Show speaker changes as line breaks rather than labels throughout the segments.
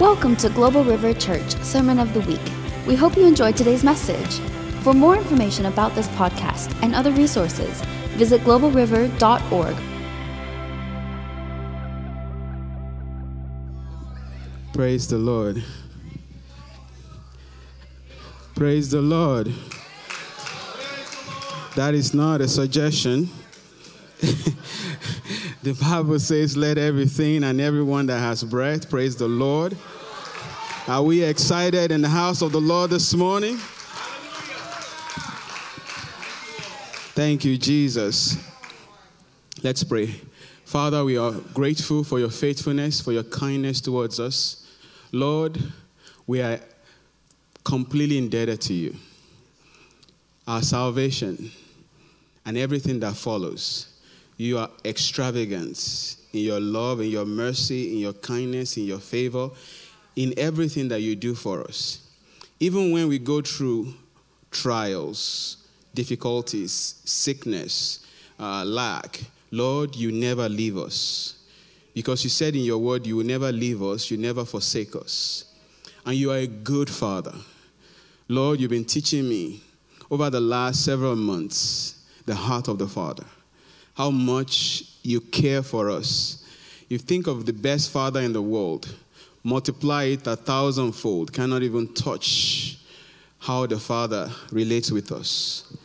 Welcome to Global River Church Sermon of the Week. We hope you enjoyed today's message. For more information about this podcast and other resources, visit globalriver.org.
Praise the Lord. Praise the Lord. That is not a suggestion. the Bible says, Let everything and everyone that has breath praise the Lord. Are we excited in the house of the Lord this morning? Thank you, Jesus. Let's pray. Father, we are grateful for your faithfulness, for your kindness towards us. Lord, we are completely indebted to you. Our salvation and everything that follows. You are extravagant in your love, in your mercy, in your kindness, in your favor, in everything that you do for us. Even when we go through trials, difficulties, sickness, uh, lack, Lord, you never leave us. Because you said in your word, you will never leave us, you never forsake us. And you are a good father. Lord, you've been teaching me over the last several months the heart of the Father, how much you care for us. You think of the best father in the world, multiply it a thousandfold, cannot even touch how the Father relates with us.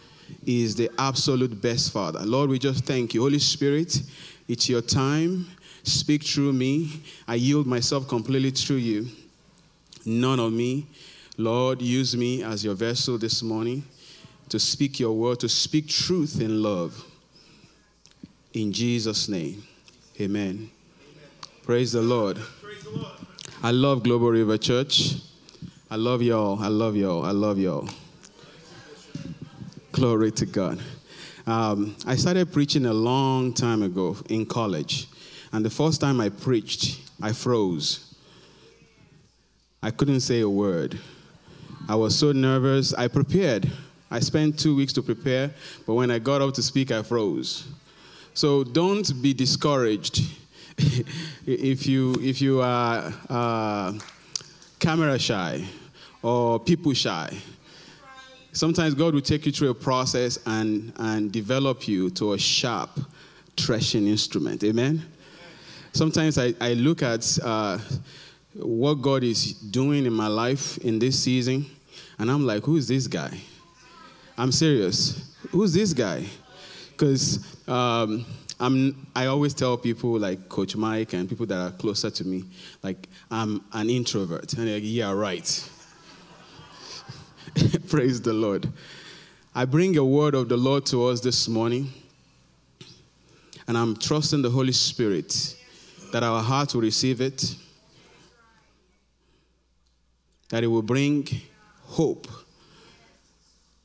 He is the absolute best Father. Lord, we just thank you. Holy Spirit, it's your time. Speak through me. I yield myself completely through you. None of me. Lord, use me as your vessel this morning to speak your word, to speak truth in love. In Jesus' name, amen. amen. Praise, the Lord. Praise the Lord. I love Global River Church. I love y'all. I love y'all. I love y'all. Glory to God. Um, I started preaching a long time ago in college. And the first time I preached, I froze. I couldn't say a word. I was so nervous. I prepared. I spent two weeks to prepare, but when I got up to speak, I froze. So don't be discouraged if you if you are uh, camera shy or people shy. Sometimes God will take you through a process and and develop you to a sharp threshing instrument. Amen sometimes I, I look at uh, what God is doing in my life in this season, and I'm like, who's this guy? I'm serious. Who's this guy? Because um, I'm, I always tell people like Coach Mike and people that are closer to me, like, I'm an introvert. And they're like, yeah, right. Praise the Lord. I bring a word of the Lord to us this morning, and I'm trusting the Holy Spirit that our hearts will receive it, that it will bring hope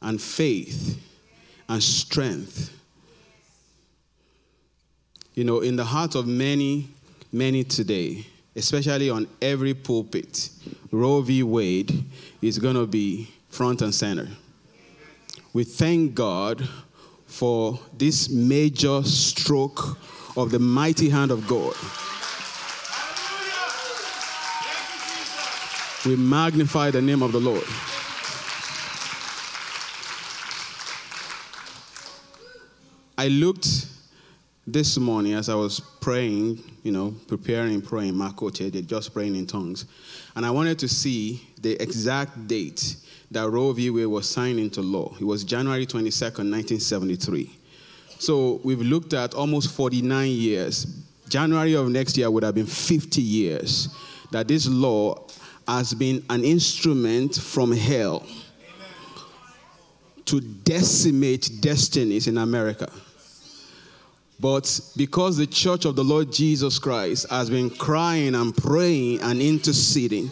and faith and strength. You know, in the hearts of many, many today, especially on every pulpit, Roe v. Wade is going to be front and center. We thank God for this major stroke of the mighty hand of God. We magnify the name of the Lord. I looked this morning as I was praying, you know, preparing, praying, Marco just praying in tongues. And I wanted to see the exact date that Roe v. Wade was signed into law. It was January 22nd, 1973. So we've looked at almost 49 years. January of next year would have been 50 years that this law has been an instrument from hell to decimate destinies in America. But because the church of the Lord Jesus Christ has been crying and praying and interceding,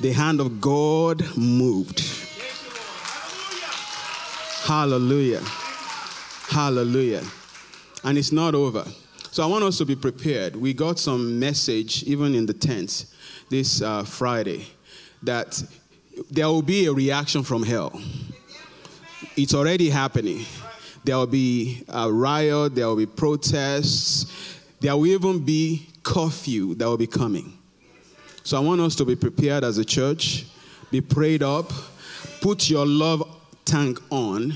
the hand of God moved. Hallelujah. Hallelujah. And it's not over. So I want us to be prepared. We got some message even in the tent this uh, Friday that there will be a reaction from hell. It's already happening. There will be a riot, there will be protests, there will even be curfew that will be coming. So I want us to be prepared as a church, be prayed up, put your love tank on,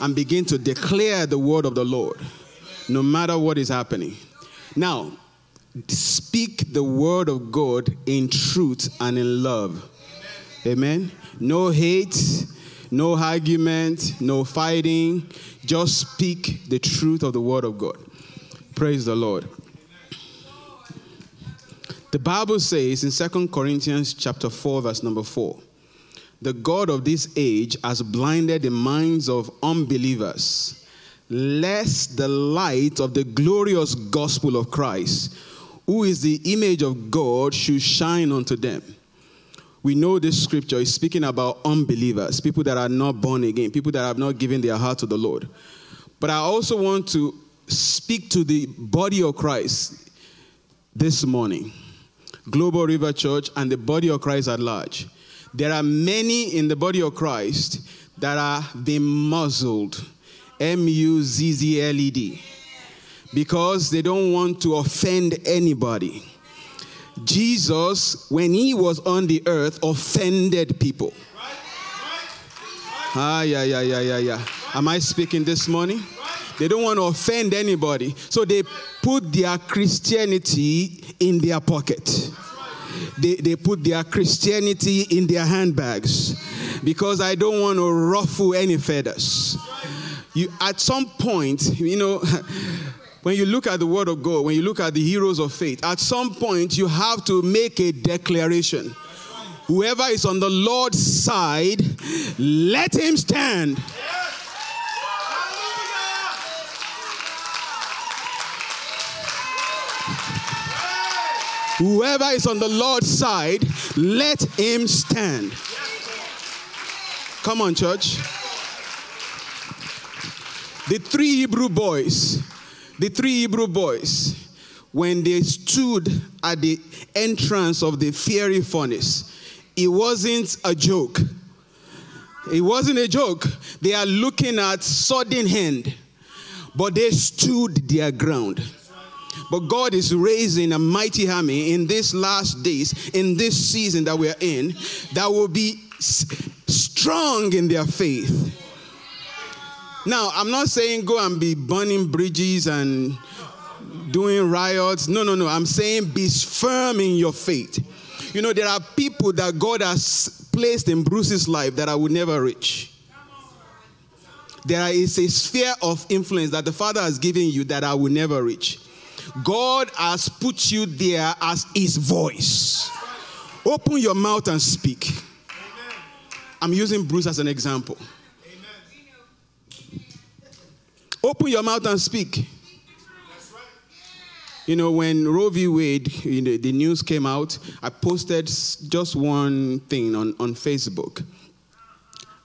and begin to declare the word of the Lord, no matter what is happening. Now, speak the word of God in truth and in love. Amen. No hate, no argument, no fighting. Just speak the truth of the word of God. Praise the Lord. The Bible says in Second Corinthians chapter 4 verse number 4, the God of this age has blinded the minds of unbelievers lest the light of the glorious gospel of Christ, who is the image of God, should shine unto them. We know this scripture is speaking about unbelievers, people that are not born again, people that have not given their heart to the Lord. But I also want to speak to the body of Christ this morning. Global River Church, and the body of Christ at large. There are many in the body of Christ that are being muzzled, M U Z Z L E D, because they don't want to offend anybody. Jesus, when he was on the earth, offended people. Ah, yeah, yeah, yeah, yeah, yeah. Am I speaking this morning? They don't want to offend anybody. So they put their Christianity in their pocket. They, they put their Christianity in their handbags because I don't want to ruffle any feathers. You, at some point, you know, when you look at the Word of God, when you look at the heroes of faith, at some point you have to make a declaration. Whoever is on the Lord's side, let him stand. Whoever is on the Lord's side, let him stand. Come on, church. The three Hebrew boys, the three Hebrew boys, when they stood at the entrance of the fiery furnace, it wasn't a joke. It wasn't a joke. They are looking at sudden hand, but they stood their ground. But God is raising a mighty army in these last days, in this season that we're in, that will be strong in their faith. Now, I'm not saying go and be burning bridges and doing riots. No, no, no. I'm saying be firm in your faith. You know, there are people that God has placed in Bruce's life that I would never reach. There is a sphere of influence that the Father has given you that I will never reach. God has put you there as His voice. Open your mouth and speak. I'm using Bruce as an example. Open your mouth and speak. You know, when Roe v. Wade, you know, the news came out, I posted just one thing on, on Facebook.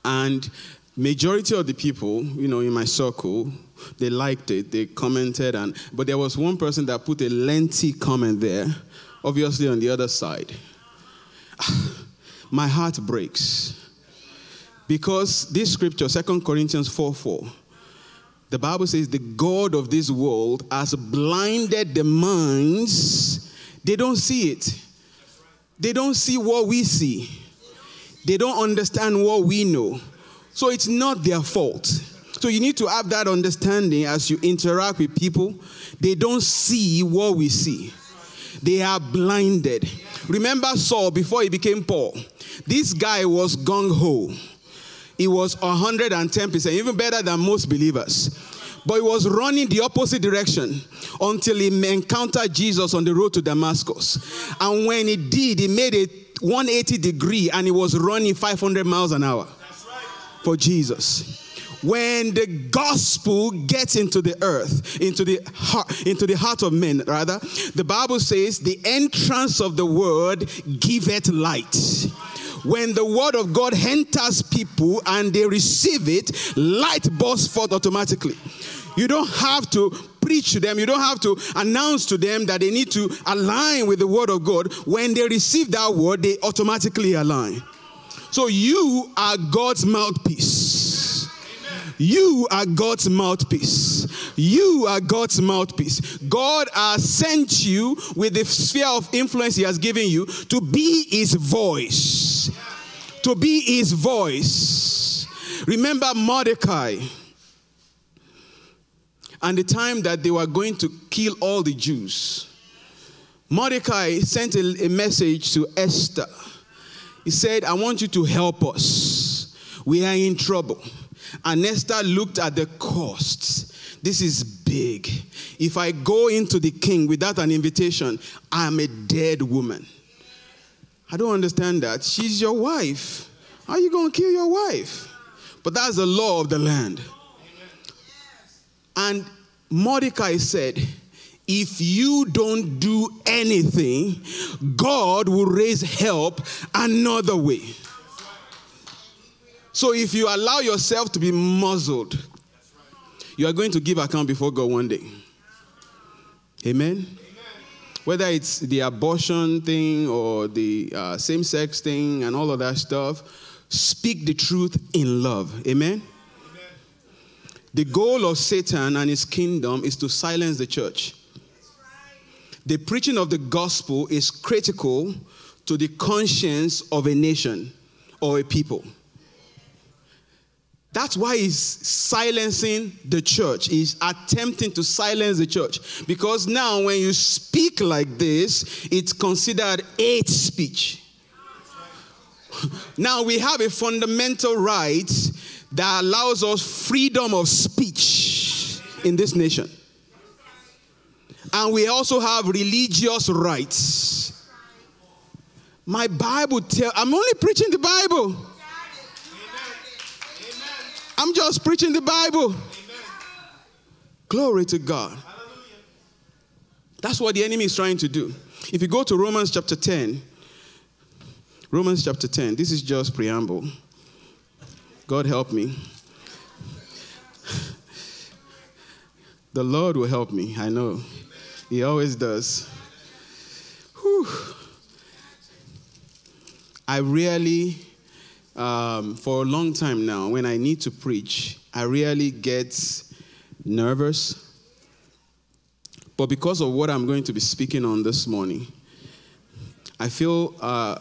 And majority of the people, you know, in my circle, they liked it, they commented, and but there was one person that put a lengthy comment there, obviously on the other side. My heart breaks. Because this scripture, 2 Corinthians 4 4, the Bible says, The God of this world has blinded the minds. They don't see it. They don't see what we see. They don't understand what we know. So it's not their fault. So you need to have that understanding as you interact with people. They don't see what we see, they are blinded. Remember Saul before he became Paul? This guy was gung ho. He was 110%, even better than most believers. But he was running the opposite direction until he encountered Jesus on the road to Damascus. And when he did, he made a 180 degree and he was running 500 miles an hour for Jesus when the gospel gets into the earth, into the heart, into the heart of men, rather, the Bible says the entrance of the word giveth light. When the word of God enters people and they receive it, light bursts forth automatically. You don't have to preach to them. You don't have to announce to them that they need to align with the word of God. When they receive that word, they automatically align. So you are God's mouthpiece. You are God's mouthpiece. You are God's mouthpiece. God has sent you with the sphere of influence He has given you to be His voice. To be His voice. Remember Mordecai and the time that they were going to kill all the Jews. Mordecai sent a, a message to Esther. He said, I want you to help us. We are in trouble. And Esther looked at the costs. This is big. If I go into the king without an invitation, I'm a dead woman. I don't understand that. She's your wife. How are you going to kill your wife? But that's the law of the land. And Mordecai said, if you don't do anything, God will raise help another way. So if you allow yourself to be muzzled, you are going to give account before God one day. Amen? Whether it's the abortion thing or the uh, same sex thing and all of that stuff, speak the truth in love. Amen? The goal of Satan and his kingdom is to silence the church. The preaching of the gospel is critical to the conscience of a nation or a people. That's why he's silencing the church. He's attempting to silence the church. Because now, when you speak like this, it's considered hate speech. now, we have a fundamental right that allows us freedom of speech in this nation. And we also have religious rights. My Bible tell I'm only preaching the Bible. I'm just preaching the Bible. Glory to God. That's what the enemy is trying to do. If you go to Romans chapter 10, Romans chapter 10, this is just preamble. God help me. The Lord will help me, I know. He always does. Whew. I really, um, for a long time now, when I need to preach, I really get nervous. But because of what I'm going to be speaking on this morning, I feel, uh,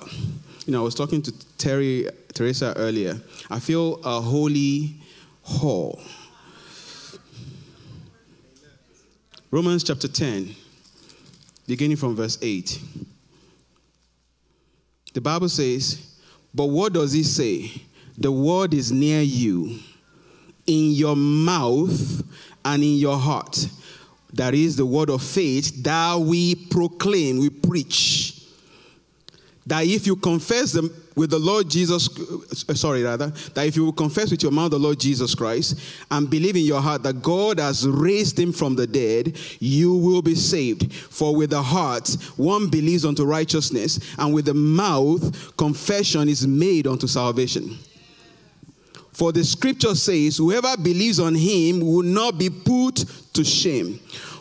you know, I was talking to Terry Teresa earlier. I feel a holy hall. Romans chapter 10, beginning from verse 8. The Bible says, But what does he say? The word is near you, in your mouth and in your heart. That is the word of faith that we proclaim, we preach. That if you confess them, with the Lord Jesus, uh, sorry, rather, that if you will confess with your mouth the Lord Jesus Christ and believe in your heart that God has raised him from the dead, you will be saved. For with the heart one believes unto righteousness, and with the mouth confession is made unto salvation. For the scripture says, Whoever believes on him will not be put to shame.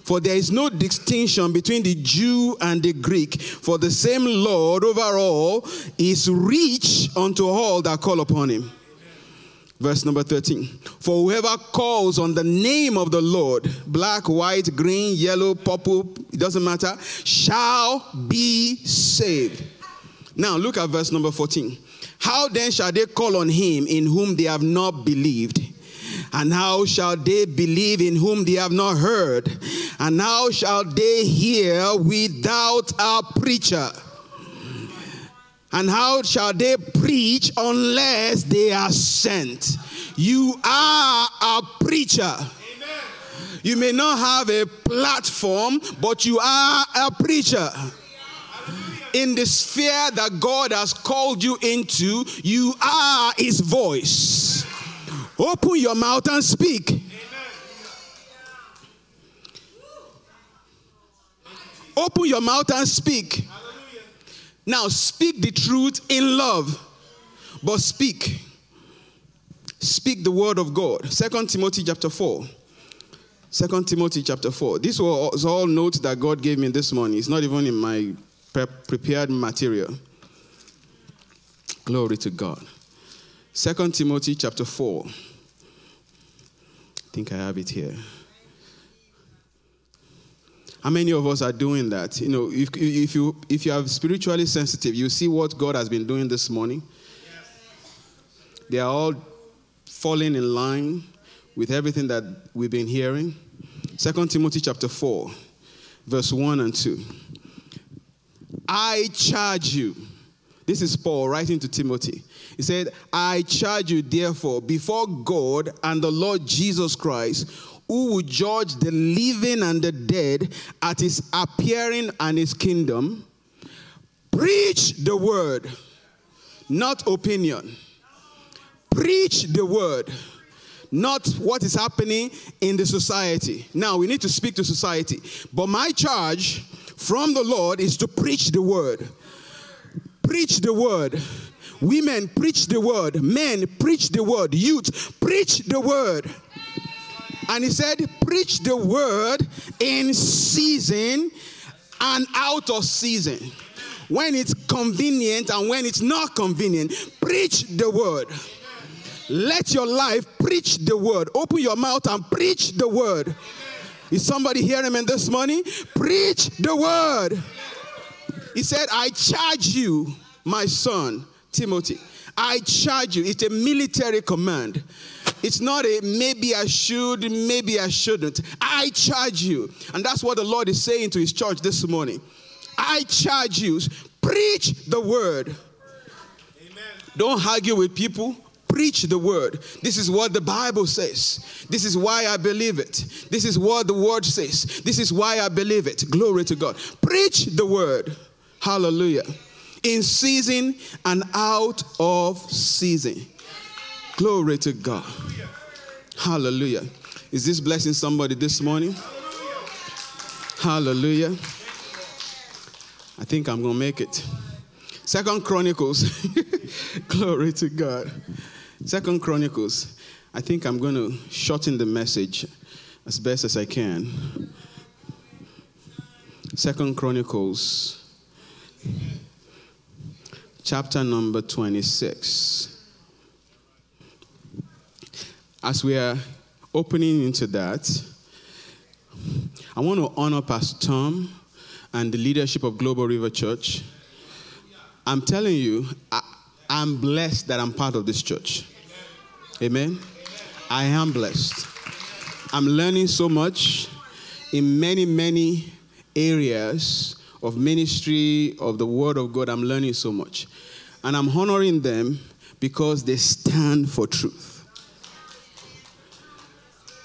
For there is no distinction between the Jew and the Greek, for the same Lord over all is rich unto all that call upon him. Verse number 13. For whoever calls on the name of the Lord, black, white, green, yellow, purple, it doesn't matter, shall be saved. Now look at verse number 14. How then shall they call on him in whom they have not believed? And how shall they believe in whom they have not heard? And how shall they hear without a preacher? And how shall they preach unless they are sent? You are a preacher. You may not have a platform, but you are a preacher. In the sphere that God has called you into, you are his voice. Open your mouth and speak. Amen. Open your mouth and speak. Hallelujah. Now speak the truth in love, but speak. Speak the word of God. Second Timothy chapter 4. Second Timothy chapter 4. This was all notes that God gave me this morning. It's not even in my prepared material. Glory to God. Second Timothy chapter 4. Think I have it here. How many of us are doing that? You know, if, if, you, if you are spiritually sensitive, you see what God has been doing this morning. They are all falling in line with everything that we've been hearing. Second Timothy chapter 4, verse 1 and 2. I charge you. This is Paul writing to Timothy. He said, I charge you, therefore, before God and the Lord Jesus Christ, who will judge the living and the dead at his appearing and his kingdom. Preach the word, not opinion. Preach the word, not what is happening in the society. Now, we need to speak to society. But my charge from the Lord is to preach the word. Preach the word. Women, preach the word. Men, preach the word. Youth, preach the word. And he said, Preach the word in season and out of season. When it's convenient and when it's not convenient, preach the word. Let your life preach the word. Open your mouth and preach the word. Is somebody hearing me this morning? Preach the word. He said, I charge you, my son, Timothy. I charge you. It's a military command. It's not a maybe I should, maybe I shouldn't. I charge you. And that's what the Lord is saying to his church this morning. I charge you. Preach the word. Amen. Don't argue with people. Preach the word. This is what the Bible says. This is why I believe it. This is what the word says. This is why I believe it. Glory to God. Preach the word. Hallelujah. In season and out of season. Glory to God. Hallelujah. Is this blessing somebody this morning? Hallelujah. I think I'm going to make it. Second Chronicles. Glory to God. Second Chronicles. I think I'm going to shorten the message as best as I can. Second Chronicles, chapter number 26 as we are opening into that, I want to honor Pastor Tom and the leadership of Global River Church. I'm telling you, I, am blessed that I'm part of this church. Amen. I am blessed. I'm learning so much in many, many areas of ministry, of the Word of God. I'm learning so much. And I'm honoring them because they stand for truth.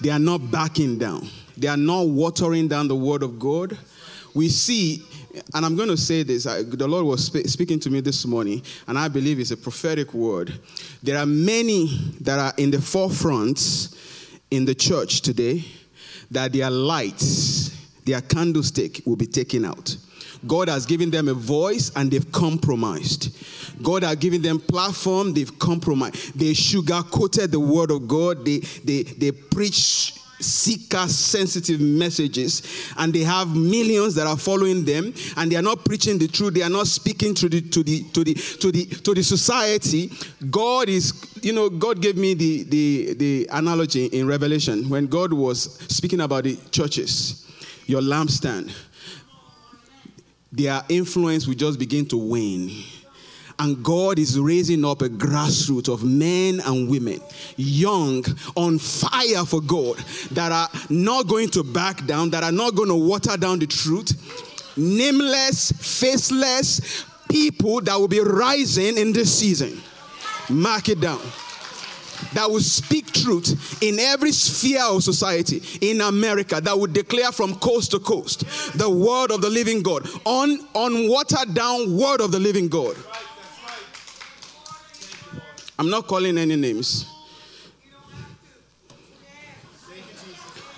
They are not backing down, they are not watering down the word of God. We see, and I'm going to say this the Lord was sp- speaking to me this morning, and I believe it's a prophetic word. There are many that are in the forefront in the church today that their lights, their candlestick will be taken out. God has given them a voice and they've compromised. God has given them platform, they've compromised. They sugar coated the word of God. They they they preach seeker sensitive messages and they have millions that are following them and they are not preaching the truth they are not speaking to the to the to the to the to the society god is you know god gave me the the the analogy in revelation when god was speaking about the churches your lampstand their influence will just begin to wane. And God is raising up a grassroots of men and women, young, on fire for God, that are not going to back down, that are not going to water down the truth. Nameless, faceless people that will be rising in this season. Mark it down that will speak truth in every sphere of society in America that will declare from coast to coast the word of the living God, on on watered down word of the living God. I'm not calling any names.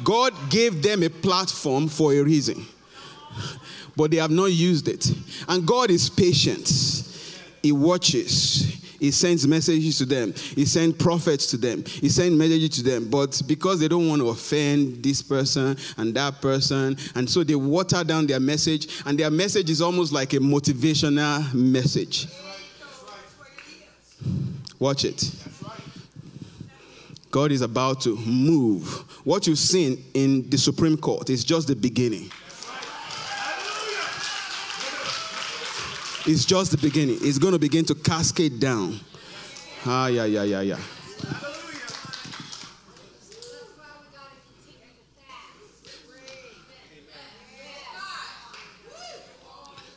God gave them a platform for a reason, but they have not used it. And God is patient, He watches, he sends messages to them. He sends prophets to them. He sends messages to them. But because they don't want to offend this person and that person, and so they water down their message, and their message is almost like a motivational message. Watch it. God is about to move. What you've seen in the Supreme Court is just the beginning. It's just the beginning. It's going to begin to cascade down. Ah, yeah, yeah, yeah, yeah.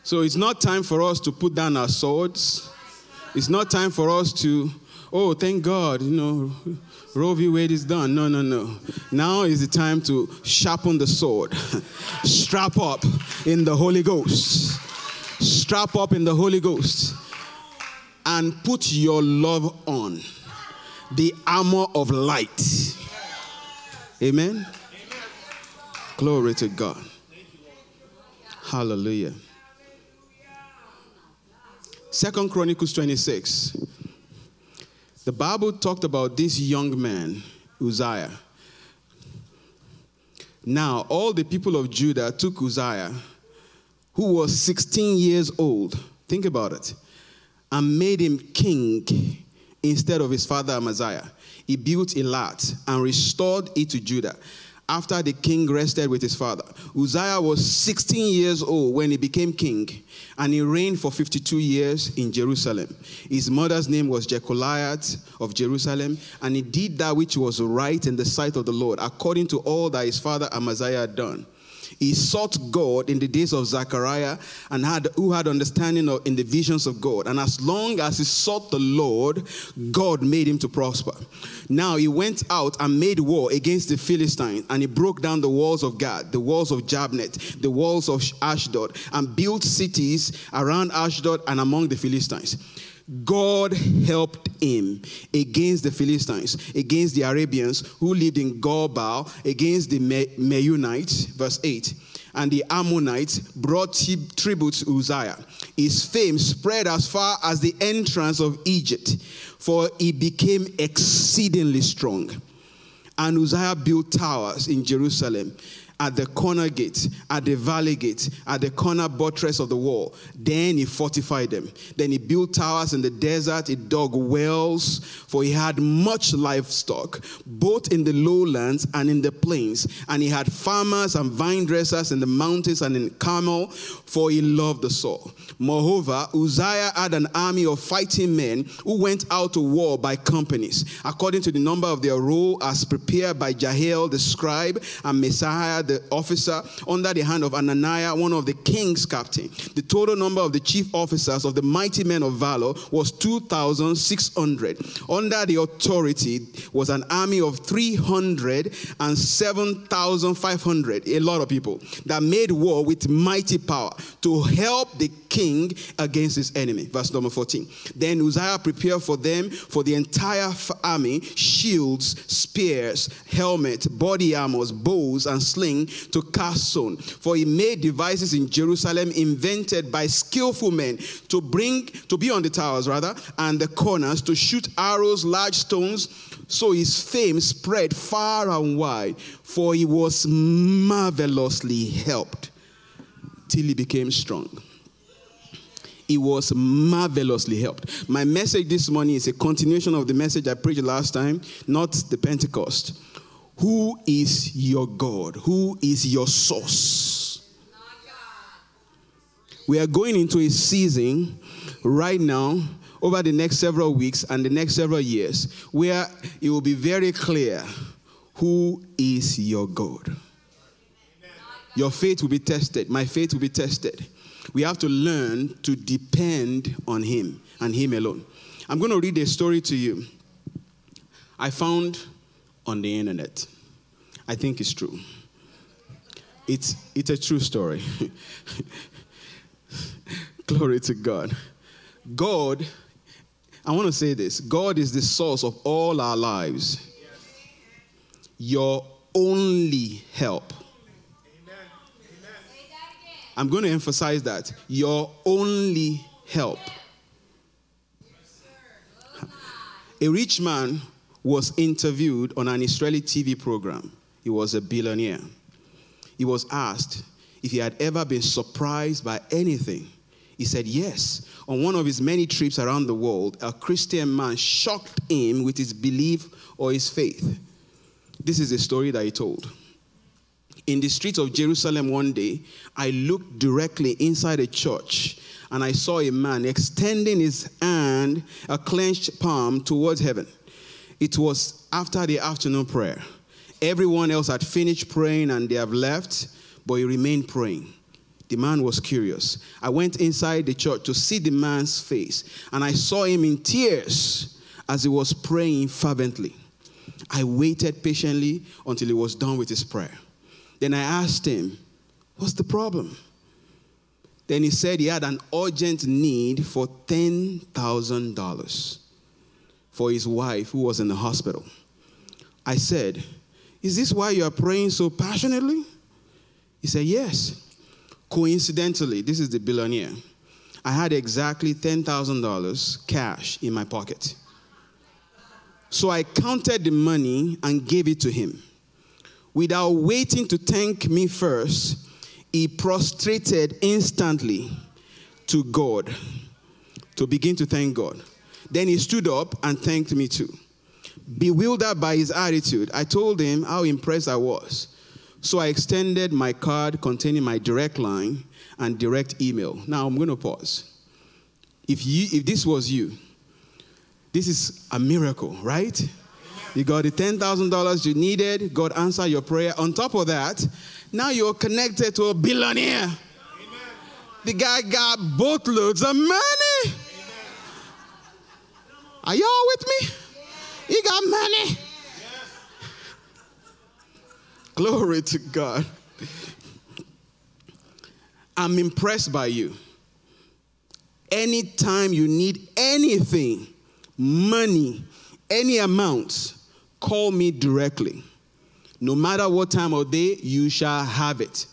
So it's not time for us to put down our swords. It's not time for us to, oh, thank God, you know, Roe v. Wade is done. No, no, no. Now is the time to sharpen the sword. Strap up in the Holy Ghost. Strap up in the Holy Ghost. And put your love on. The armor of light. Amen. Glory to God. Hallelujah. Second Chronicles 26. The Bible talked about this young man, Uzziah. Now, all the people of Judah took Uzziah, who was 16 years old, think about it, and made him king instead of his father Amaziah. He built Elath and restored it to Judah after the king rested with his father. Uzziah was 16 years old when he became king, and he reigned for 52 years in Jerusalem. His mother's name was Jecholiah of Jerusalem, and he did that which was right in the sight of the Lord, according to all that his father Amaziah had done. He sought God in the days of Zechariah and had who had understanding of, in the visions of God. And as long as he sought the Lord, God made him to prosper. Now he went out and made war against the Philistines, and he broke down the walls of Gath, the walls of Jabneh, the walls of Ashdod, and built cities around Ashdod and among the Philistines. God helped him against the Philistines, against the Arabians who lived in Gur Baal, against the Meunites, verse 8. And the Ammonites brought tribute to Uzziah. His fame spread as far as the entrance of Egypt, for he became exceedingly strong. And Uzziah built towers in Jerusalem at the corner gate, at the valley gate, at the corner buttress of the wall. Then he fortified them. Then he built towers in the desert. He dug wells, for he had much livestock, both in the lowlands and in the plains. And he had farmers and vine dressers in the mountains and in Carmel, for he loved the soil. Moreover, Uzziah had an army of fighting men who went out to war by companies, according to the number of their roll, as prepared by Jeiel the scribe and Maaseiah the officer under the hand of Hananiah, one of the king's captain. The total number of the chief officers of the mighty men of valor was 2,600. Under the authority was an army of 300 and 7,500, a lot of people, that made war with mighty power to help the king against his enemy. Verse number 14. Then Uzziah prepared for them, for the entire army, shields, spears, helmets, body armors, bows, and slings to cast stone. For he made devices in Jerusalem invented by skillful men to bring, to be on the towers rather, and the corners to shoot arrows, large stones. So his fame spread far and wide, for he was marvelously helped till he became strong he was marvelously helped. My message this morning is a continuation of the message I preached last time, not the Pentecost. Who is your God? Who is your source? We are going into a season right now, over the next several weeks and the next several years, where it will be very clear who is your God. Your faith will be tested. My faith will be tested. We have to learn to depend on Him and Him alone. I'm going to read a story to you. I found on the internet. I think it's true. It's, it's a true story. Glory to God. God, I want to say this God is the source of all our lives. Your only help. I'm going to emphasize that. Your only help. A rich man was interviewed on an Israeli TV program. He was a billionaire. He was asked if he had ever been surprised by anything He said, Yes. On one of his many trips around the world, a Christian man shocked him with his belief or his faith. This is the story that he told. In the streets of Jerusalem one day, I looked directly inside a church and I saw a man extending his hand, a clenched palm, towards heaven. It was after the afternoon prayer. Everyone else had finished praying and they have left, but he remained praying. The man was curious. I went inside the church to see the man's face, and I saw him in tears as he was praying fervently. I waited patiently until he was done with his prayer. Then I asked him, What's the problem? Then he said he had an urgent need for $10,000 for his wife who was in the hospital. I said, Is this why you are praying so passionately? He said, Yes. Coincidentally, this is the billionaire. I had exactly $10,000 cash in my pocket. So I counted the money and gave it to him. Without waiting to thank me first, he prostrated instantly to God to begin to thank God. Then he stood up and thanked me too. Bewildered by his attitude, I told him how impressed I was. So I extended my card containing my direct line and direct email. Now I'm going to pause. If you if this was you, this is a miracle, right? You got the $10,000 you needed, God answered your prayer. On top of that, now you're connected to a billionaire. Amen. The guy got boatloads of money. Are y'all with me? You got money. Glory to God. I'm impressed by you. Anytime you need anything, money, any amount, call me directly. No matter what time of day, you shall have it.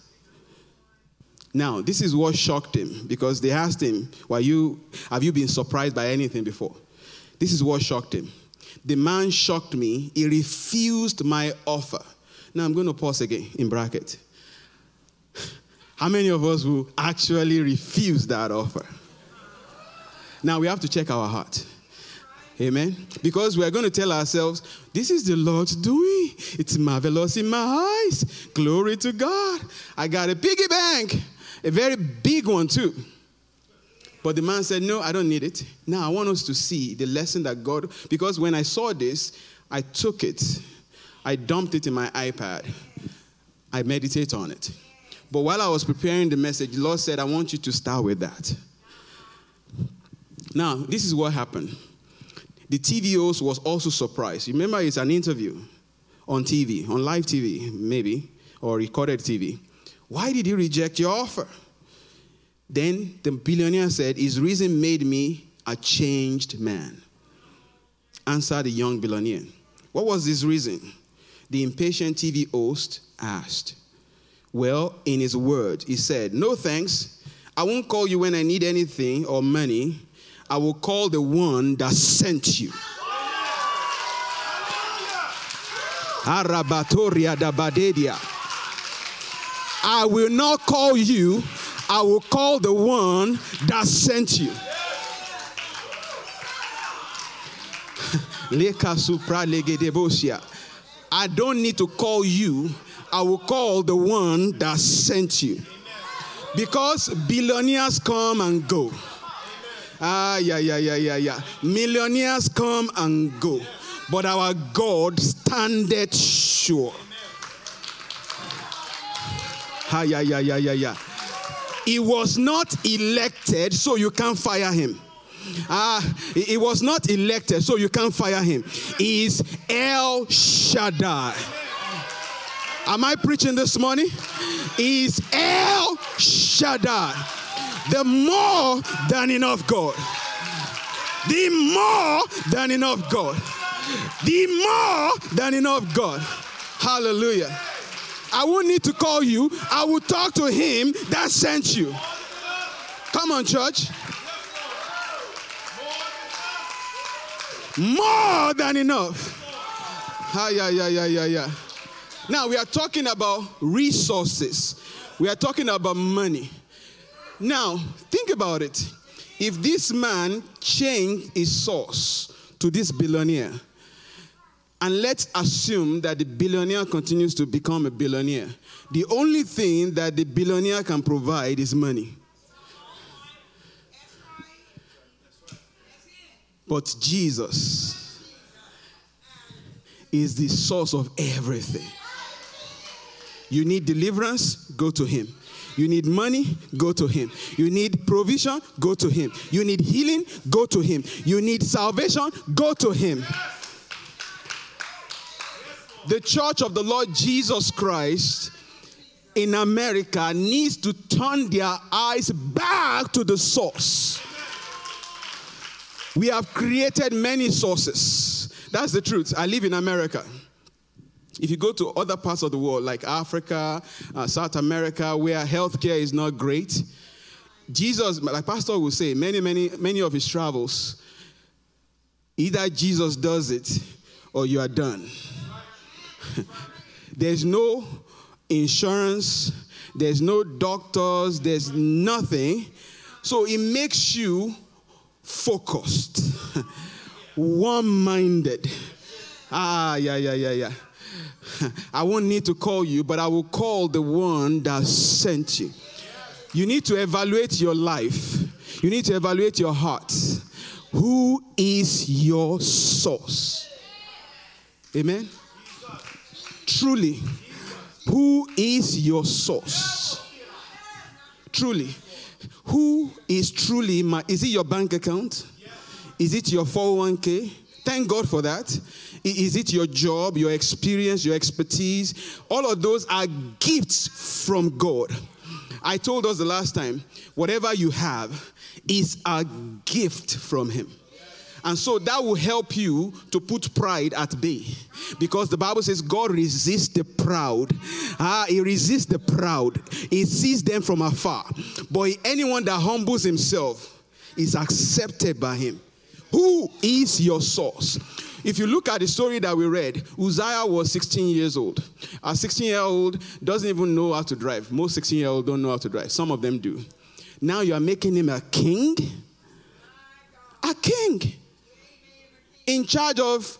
Now, this is what shocked him because they asked him, "Why you have you been surprised by anything before?" This is what shocked him. The man shocked me. He refused my offer. Now I'm going to pause again in bracket. How many of us will actually refuse that offer? Now we have to check our heart. Amen. Because we're going to tell ourselves, this is the Lord's doing. It's marvelous in my eyes. Glory to God. I got a piggy bank, a very big one too. But the man said, No, I don't need it. Now I want us to see the lesson that God, because when I saw this, I took it I dumped it in my iPad. I meditate on it. But while I was preparing the message, the Lord said, I want you to start with that. Now, this is what happened. The TV host was also surprised. Remember, it's an interview on TV, on live TV, maybe, or recorded TV. Why did you reject your offer? Then the billionaire said, His reason made me a changed man. Answered the young billionaire. What was his reason? the impatient TV host asked. Well, in his word, he said, No thanks. I won't call you when I need anything or money. I will call the one that sent you. Arabatoria da Badedia. I will not call you, I will call the one that sent you. I don't need to call you, I will call the one that sent you. Because billionaires come and go. Ah, yeah, yeah, yeah, yeah, yeah. Millionaires come and go. But our God standeth sure. Ah, yeah, yeah, yeah, yeah, yeah. He was not elected, so you can't fire him. Ah, he was not elected, so you can't fire him. He is El Shaddai. Am I preaching this morning? He is El Shaddai. The more than enough God. The more than enough God. The more than enough God. Hallelujah. I won't need to call you. I will talk to him that sent you. Come on, church. More than enough. Ah, yeah, yeah, yeah, yeah, yeah. Now we are talking about resources. We are talking about money. Now, think about it. If this man changed his source to this billionaire, and let's assume that the billionaire continues to become a billionaire, the only thing that the billionaire can provide is money. But Jesus is the source of everything. You need deliverance, go to Him. You need money, go to Him. You need provision, go to Him. You need healing, go to Him. You need salvation, go to Him. The church of the Lord Jesus Christ in America needs to turn their eyes back to the source. We have created many sources. That's the truth. I live in America. If you go to other parts of the world, like Africa, uh, South America, where healthcare is not great, Jesus, like Pastor will say, many, many, many of his travels, either Jesus does it or you are done. there's no insurance, there's no doctors, there's nothing. So it makes you focused, one minded. Ah, yeah, yeah, yeah, yeah. I won't need to call you, but I will call the one that sent you. You need to evaluate your life, you need to evaluate your heart. Who is your source? Amen. Truly, who is your source? Truly, who is truly my is it your bank account? Is it your 401k? Thank God for that. Is it your job, your experience, your expertise? All of those are gifts from God. I told us the last time, whatever you have is a gift from Him. And so that will help you to put pride at bay. Because the Bible says God resists the proud. Ah, he resists the proud. He sees them from afar. But anyone that humbles himself is accepted by him. Who is your source? If you look at the story that we read, Uzziah was 16 years old. A 16 year old doesn't even know how to drive. Most 16 year olds don't know how to drive. Some of them do. Now you are making him a king? A king in charge of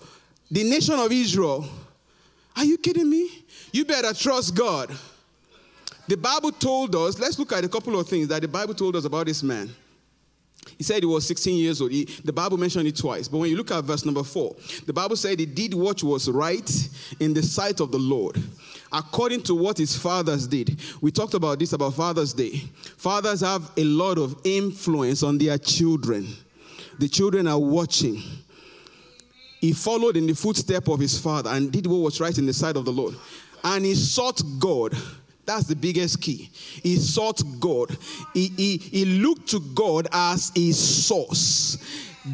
the nation of Israel. Are you kidding me? You better trust God. The Bible told us, let's look at a couple of things that the Bible told us about this man. He said he was 16 years old. He, the Bible mentioned it twice. But when you look at verse number four, the Bible said he did what was right in the sight of the Lord, according to what his fathers did. We talked about this about Father's Day. Fathers have a lot of influence on their children, the children are watching. He followed in the footstep of his father and did what was right in the sight of the Lord. And he sought God that's the biggest key. He sought God. He, he, he looked to God as his source.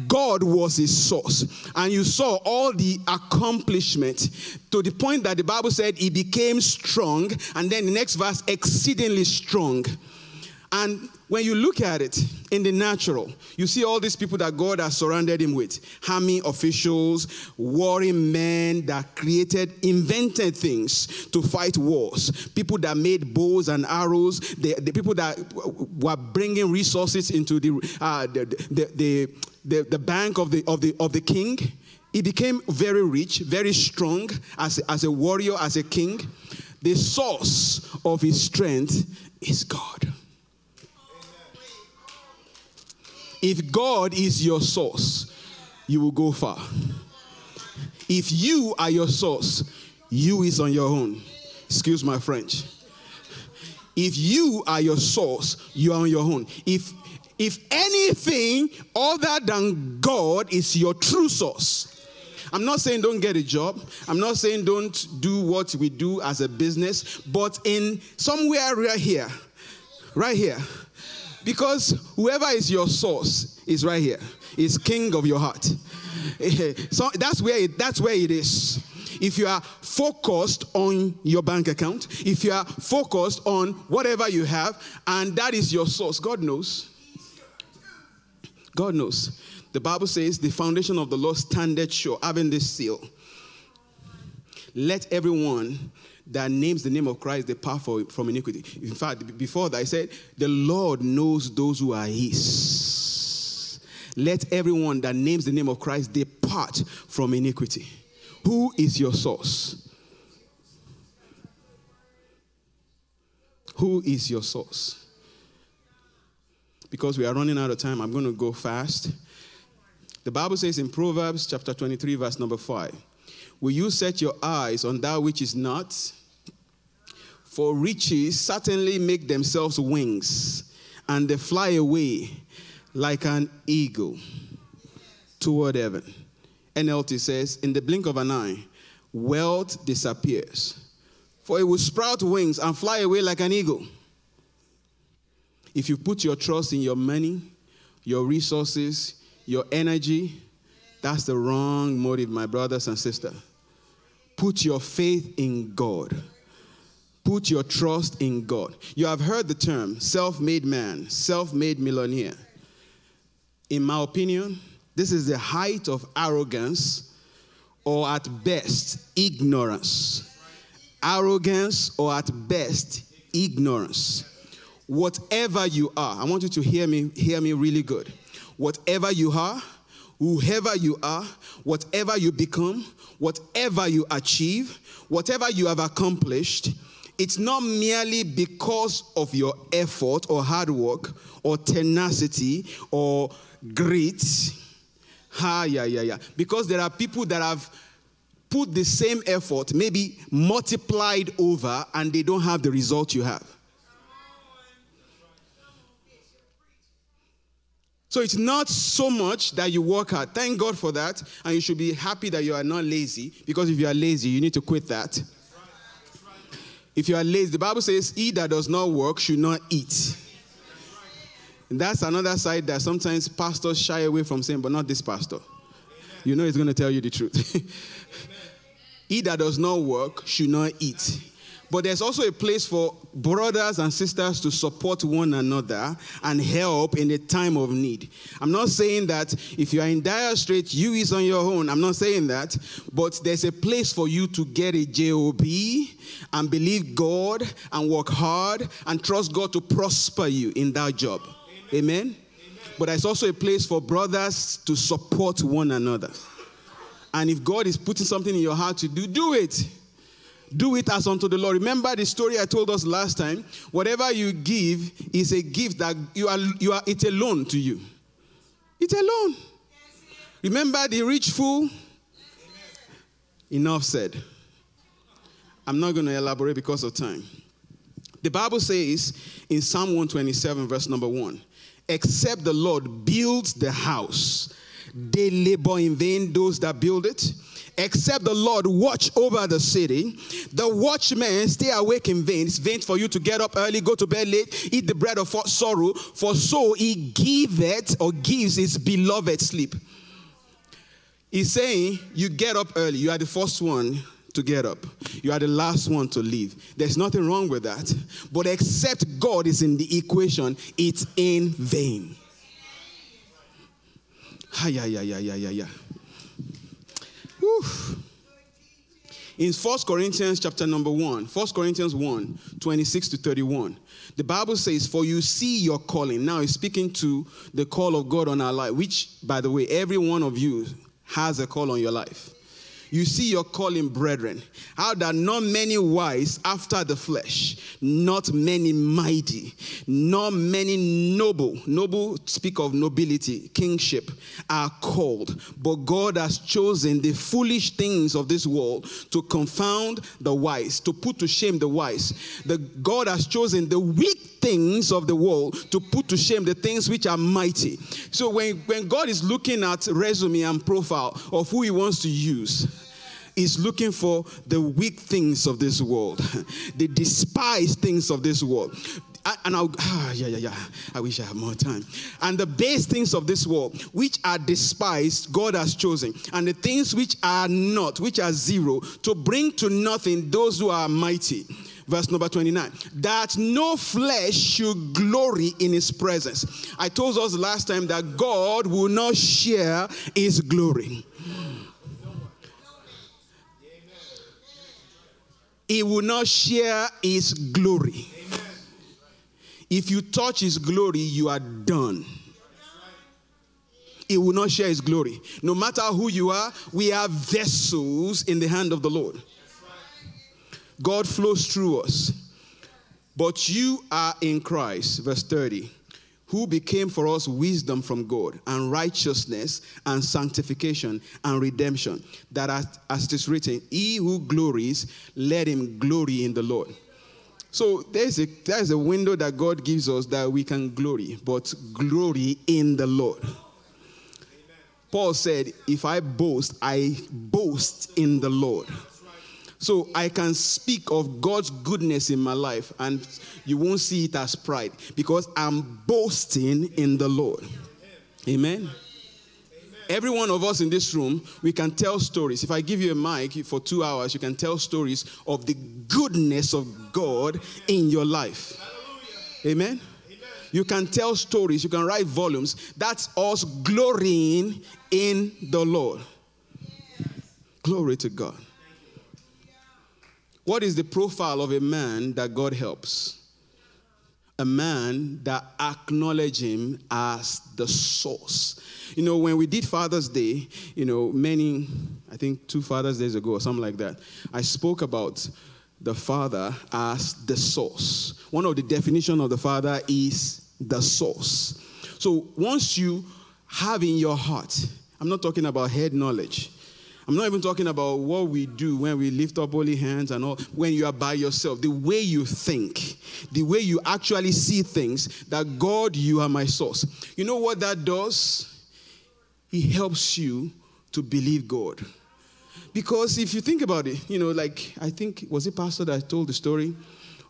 God was his source. And you saw all the accomplishment to the point that the Bible said he became strong. And then the next verse, exceedingly strong. And when you look at it in the natural, you see all these people that God has surrounded him with army officials, warring men that created, invented things to fight wars, people that made bows and arrows, the, the people that were bringing resources into the, uh, the, the, the, the, bank of the, of, the, of the king. He became very rich, very strong as, as a warrior, as a king. The source of his strength is God. If God is your source, you will go far. If you are your source, you is on your own. Excuse my French. If you are your source, you are on your own. If if anything other than God is your true source, I'm not saying don't get a job. I'm not saying don't do what we do as a business, but in somewhere right here, right here, because whoever is your source is right here. Is king of your heart. so that's where it, that's where it is. If you are focused on your bank account, if you are focused on whatever you have, and that is your source, God knows. God knows. The Bible says, the foundation of the law standeth sure, having this seal. Let everyone that names the name of Christ depart from iniquity. In fact, before that, I said, the Lord knows those who are his. Let everyone that names the name of Christ depart from iniquity. Who is your source? Who is your source? Because we are running out of time, I'm going to go fast. The Bible says in Proverbs chapter 23, verse number 5 Will you set your eyes on that which is not? For riches certainly make themselves wings, and they fly away like an eagle toward heaven. NLT says, In the blink of an eye, wealth disappears. For it will sprout wings and fly away like an eagle. If you put your trust in your money, your resources, your energy, that's the wrong motive, my brothers and sisters. Put your faith in God. Put your trust in God. You have heard the term self made man, self made millionaire. In my opinion, this is the height of arrogance or at best ignorance. Arrogance or at best ignorance. Whatever you are, I want you to hear me hear me really good. Whatever you are, whoever you are, whatever you become, whatever you achieve, whatever you have accomplished, it's not merely because of your effort or hard work or tenacity or grit. Ha, yeah, yeah, yeah. Because there are people that have put the same effort, maybe multiplied over, and they don't have the result you have. So it's not so much that you work hard. Thank God for that. And you should be happy that you are not lazy. Because if you are lazy, you need to quit that. If you are lazy, the Bible says, He that does not work should not eat. And that's another side that sometimes pastors shy away from saying, but not this pastor. You know he's going to tell you the truth. he that does not work should not eat. But there's also a place for brothers and sisters to support one another and help in a time of need. I'm not saying that if you are in dire straits, you is on your own. I'm not saying that. But there's a place for you to get a job and believe God and work hard and trust God to prosper you in that job. Amen? Amen. But there's also a place for brothers to support one another. And if God is putting something in your heart to do, do it. Do it as unto the Lord. Remember the story I told us last time. Whatever you give is a gift that you are, you are it's a loan to you. It's a loan. Remember the rich fool? Enough said. I'm not going to elaborate because of time. The Bible says in Psalm 127, verse number 1 Except the Lord builds the house, they labor in vain, those that build it except the Lord watch over the city. The watchmen stay awake in vain. It's vain for you to get up early, go to bed late, eat the bread of sorrow, for so he giveth or gives his beloved sleep. He's saying, You get up early, you are the first one to get up. You are the last one to leave. There's nothing wrong with that. But except God is in the equation, it's in vain. Ha, yeah, yeah, yeah, yeah, yeah, yeah. Whew. In 1 Corinthians chapter number 1, 1 Corinthians 1, 26 to 31, the Bible says, For you see your calling. Now he's speaking to the call of God on our life, which, by the way, every one of you has a call on your life you see your calling, brethren. How that not many wise after the flesh, not many mighty, not many noble, noble speak of nobility, kingship, are called. But God has chosen the foolish things of this world to confound the wise, to put to shame the wise. The God has chosen the weak things of the world to put to shame the things which are mighty. So when, when God is looking at resume and profile of who he wants to use, is looking for the weak things of this world, the despised things of this world. and I'll, ah, yeah, yeah, yeah. I wish I had more time. And the base things of this world, which are despised, God has chosen. And the things which are not, which are zero, to bring to nothing those who are mighty. Verse number 29 that no flesh should glory in his presence. I told us last time that God will not share his glory. he will not share his glory. If you touch his glory, you are done. He will not share his glory. No matter who you are, we are vessels in the hand of the Lord. God flows through us. But you are in Christ, verse 30, who became for us wisdom from God and righteousness and sanctification and redemption. That as, as it is written, he who glories, let him glory in the Lord. So there's a there's a window that God gives us that we can glory, but glory in the Lord. Paul said, If I boast, I boast in the Lord. So I can speak of God's goodness in my life, and you won't see it as pride because I'm boasting in the Lord. Amen. Every one of us in this room, we can tell stories. If I give you a mic for two hours, you can tell stories of the goodness of God in your life. Amen. You can tell stories, you can write volumes. That's us glorying in the Lord. Glory to God. What is the profile of a man that God helps? A man that acknowledge him as the source. You know, when we did Father's Day, you know, many, I think two Father's Days ago or something like that, I spoke about the Father as the source. One of the definition of the Father is the source. So once you have in your heart, I'm not talking about head knowledge, I'm not even talking about what we do when we lift up holy hands and all, when you are by yourself. The way you think, the way you actually see things, that God, you are my source. You know what that does? It helps you to believe God. Because if you think about it, you know, like I think, was it Pastor that told the story?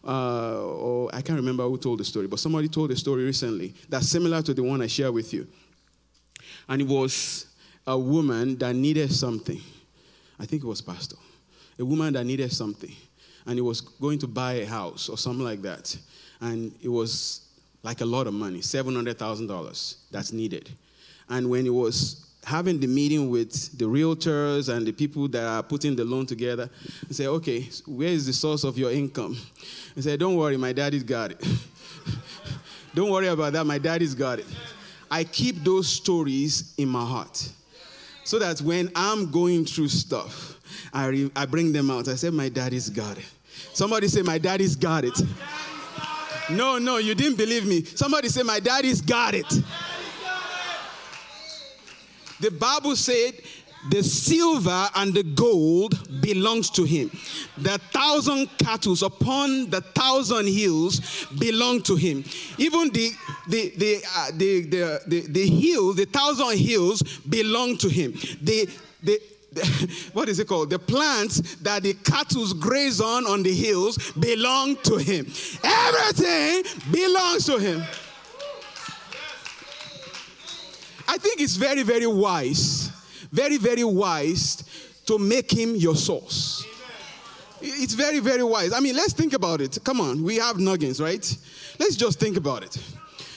Uh, or I can't remember who told the story, but somebody told the story recently that's similar to the one I share with you. And it was a woman that needed something. I think it was pastor. A woman that needed something. And he was going to buy a house or something like that. And it was like a lot of money, $700,000 that's needed. And when he was having the meeting with the realtors and the people that are putting the loan together, he said, okay, where is the source of your income? He said, don't worry, my daddy's got it. don't worry about that, my daddy's got it. I keep those stories in my heart so that when I'm going through stuff, I, re- I bring them out. I say, My daddy's got it. Somebody say, My daddy's got it. No, no, you didn't believe me. Somebody say, My daddy's got it. The Bible said, the silver and the gold belongs to him. The thousand cattle upon the thousand hills belong to him. Even the the the uh, the, the, the, the hills, the thousand hills belong to him. The the what is it called? The plants that the cattle graze on on the hills belong to him. Everything belongs to him. I think it's very, very wise very, very wise to make him your source. It's very, very wise. I mean, let's think about it. Come on, we have nuggets, right? Let's just think about it.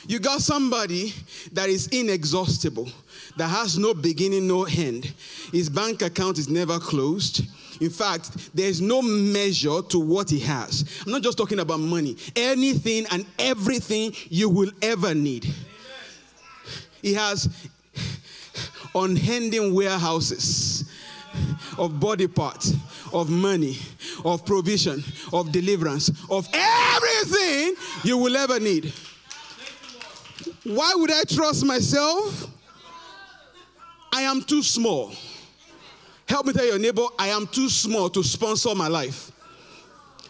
You got somebody that is inexhaustible, that has no beginning, no end. His bank account is never closed. In fact, there's no measure to what he has. I'm not just talking about money, anything and everything you will ever need. He has unending warehouses of body parts, of money, of provision, of deliverance, of everything you will ever need. Why would I trust myself? I am too small. Help me tell your neighbor, I am too small to sponsor my life.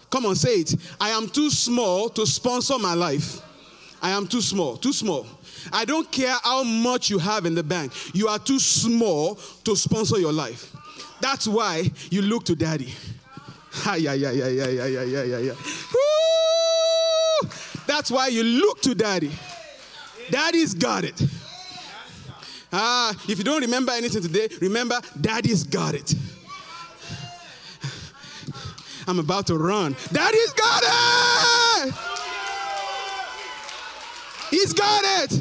Come on, say it. I am too small to sponsor my life. I am too small, too small. I don't care how much you have in the bank, you are too small to sponsor your life. That's why you look to daddy. yeah, yeah, yeah, yeah, yeah, yeah, yeah, yeah. That's why you look to daddy. Daddy's got it. Ah, if you don't remember anything today, remember daddy's got it. I'm about to run. Daddy's got it. He's got it.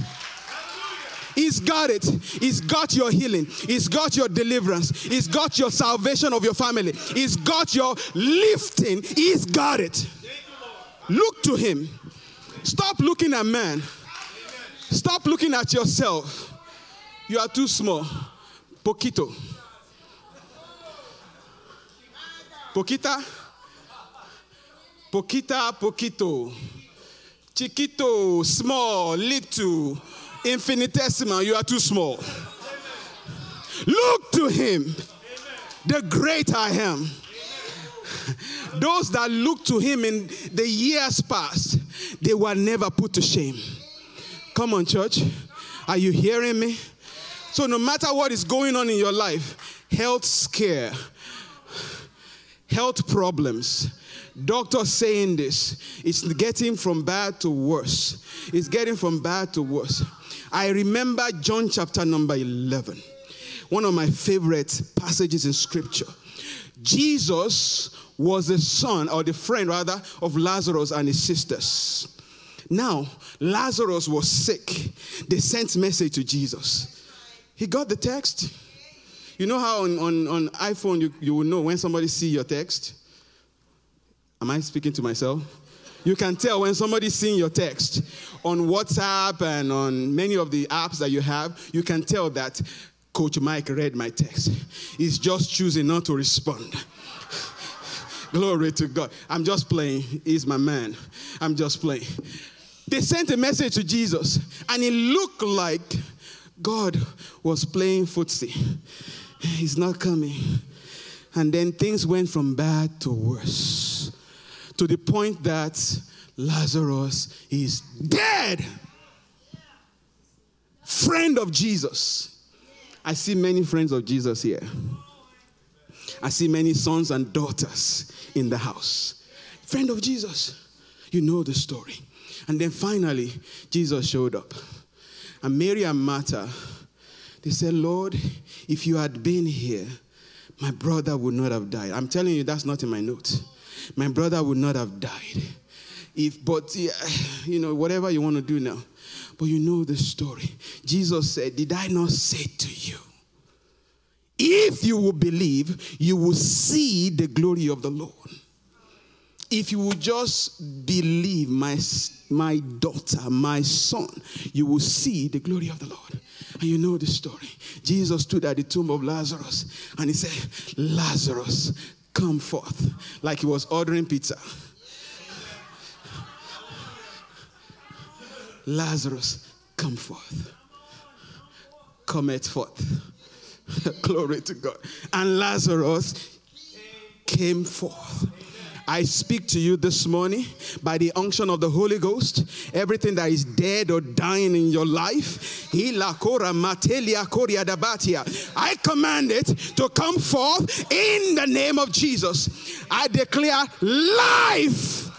He's got it. He's got your healing. He's got your deliverance. He's got your salvation of your family. He's got your lifting. He's got it. Look to Him. Stop looking at man. Stop looking at yourself. You are too small. Poquito. Poquita. Poquita, poquito. Chiquito, small, little, infinitesimal. You are too small. Look to him, the great I am. Those that look to him in the years past, they were never put to shame. Come on, church. Are you hearing me? So, no matter what is going on in your life, health scare, health problems, doctors saying this, it's getting from bad to worse. It's getting from bad to worse. I remember John chapter number 11, one of my favorite passages in scripture. Jesus was the son, or the friend rather, of Lazarus and his sisters. Now, Lazarus was sick. They sent message to Jesus. He got the text. You know how on, on, on iPhone you, you will know when somebody see your text? Am I speaking to myself? You can tell when somebody's seeing your text on WhatsApp and on many of the apps that you have, you can tell that Coach Mike read my text. He's just choosing not to respond. Glory to God. I'm just playing. He's my man. I'm just playing. They sent a message to Jesus, and it looked like God was playing footsie. He's not coming. And then things went from bad to worse to the point that Lazarus is dead. Friend of Jesus. I see many friends of Jesus here. I see many sons and daughters in the house. Friend of Jesus. You know the story. And then finally, Jesus showed up. And Mary and Martha, they said, Lord, if you had been here, my brother would not have died. I'm telling you, that's not in my notes. My brother would not have died. If, but, eh, you know, whatever you want to do now. But you know the story. Jesus said, Did I not say to you? If you will believe, you will see the glory of the Lord. If you will just believe, my, my daughter, my son, you will see the glory of the Lord. And you know the story. Jesus stood at the tomb of Lazarus and he said, Lazarus, come forth. Like he was ordering pizza. Lazarus, come forth. Cometh forth. Glory to God. And Lazarus came forth. I speak to you this morning by the unction of the Holy Ghost. Everything that is dead or dying in your life, I command it to come forth in the name of Jesus. I declare life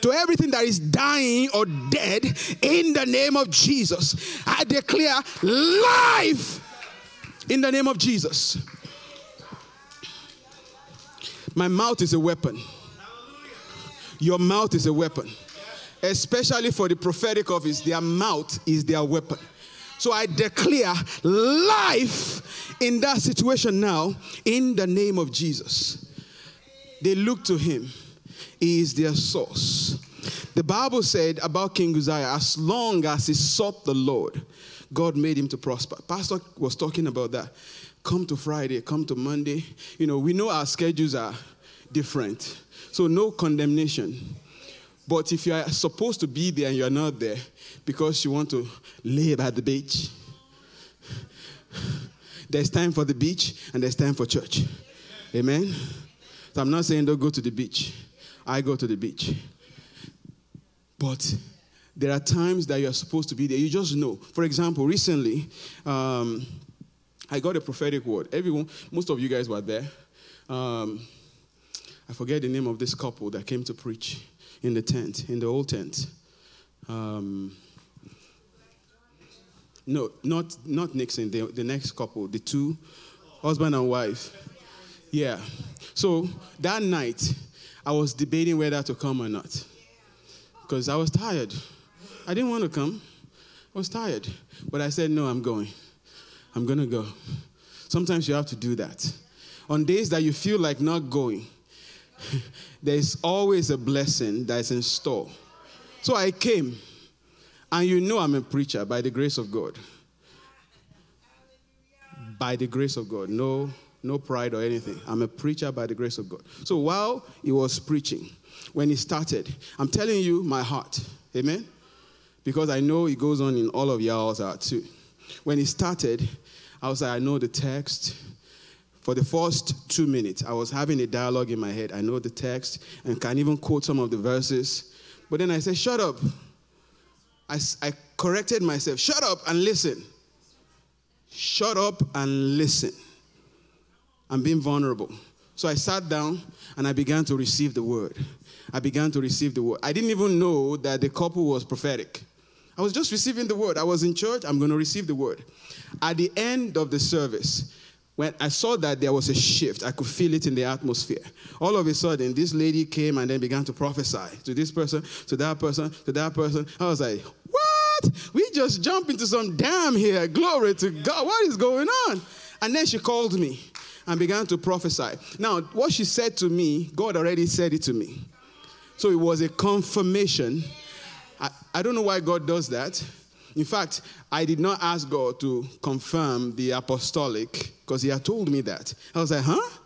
to everything that is dying or dead in the name of Jesus. I declare life in the name of Jesus. My mouth is a weapon. Your mouth is a weapon. Especially for the prophetic office, their mouth is their weapon. So I declare life in that situation now in the name of Jesus. They look to him, he is their source. The Bible said about King Uzziah, as long as he sought the Lord, God made him to prosper. Pastor was talking about that. Come to Friday, come to Monday. You know, we know our schedules are different. So, no condemnation. But if you are supposed to be there and you're not there because you want to lay by the beach, there's time for the beach and there's time for church. Amen? So I'm not saying don't go to the beach. I go to the beach. But there are times that you're supposed to be there. You just know. For example, recently, um, I got a prophetic word. Everyone, most of you guys were there. Um, I forget the name of this couple that came to preach in the tent, in the old tent. Um, no, not, not Nixon, the, the next couple, the two, husband and wife. Yeah. So that night, I was debating whether to come or not because I was tired. I didn't want to come. I was tired. But I said, No, I'm going. I'm to go. Sometimes you have to do that. On days that you feel like not going, there's always a blessing that's in store. So I came, and you know I'm a preacher by the grace of God. By the grace of God. No, no pride or anything. I'm a preacher by the grace of God. So while he was preaching, when he started, I'm telling you my heart. Amen? Because I know it goes on in all of y'all's heart too. When he started, I was like, I know the text. For the first two minutes, I was having a dialogue in my head. I know the text and can even quote some of the verses. But then I said, Shut up. I, I corrected myself. Shut up and listen. Shut up and listen. I'm being vulnerable. So I sat down and I began to receive the word. I began to receive the word. I didn't even know that the couple was prophetic. I was just receiving the word. I was in church, I'm going to receive the word. At the end of the service, when I saw that there was a shift, I could feel it in the atmosphere. All of a sudden, this lady came and then began to prophesy to this person, to that person, to that person. I was like, what? We just jump into some dam here. Glory to God. What is going on? And then she called me and began to prophesy. Now, what she said to me, God already said it to me. So it was a confirmation. I, I don't know why God does that. In fact, I did not ask God to confirm the apostolic because He had told me that. I was like, huh?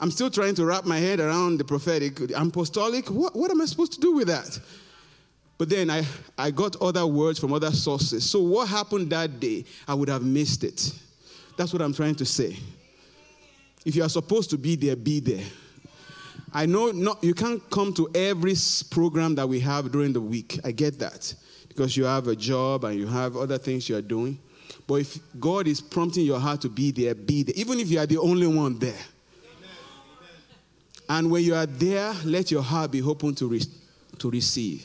I'm still trying to wrap my head around the prophetic. Apostolic? What, what am I supposed to do with that? But then I, I got other words from other sources. So what happened that day, I would have missed it. That's what I'm trying to say. If you are supposed to be there, be there. I know not, you can't come to every program that we have during the week. I get that because you have a job and you have other things you are doing. But if God is prompting your heart to be there, be there, even if you are the only one there. And when you are there, let your heart be open to, re- to receive.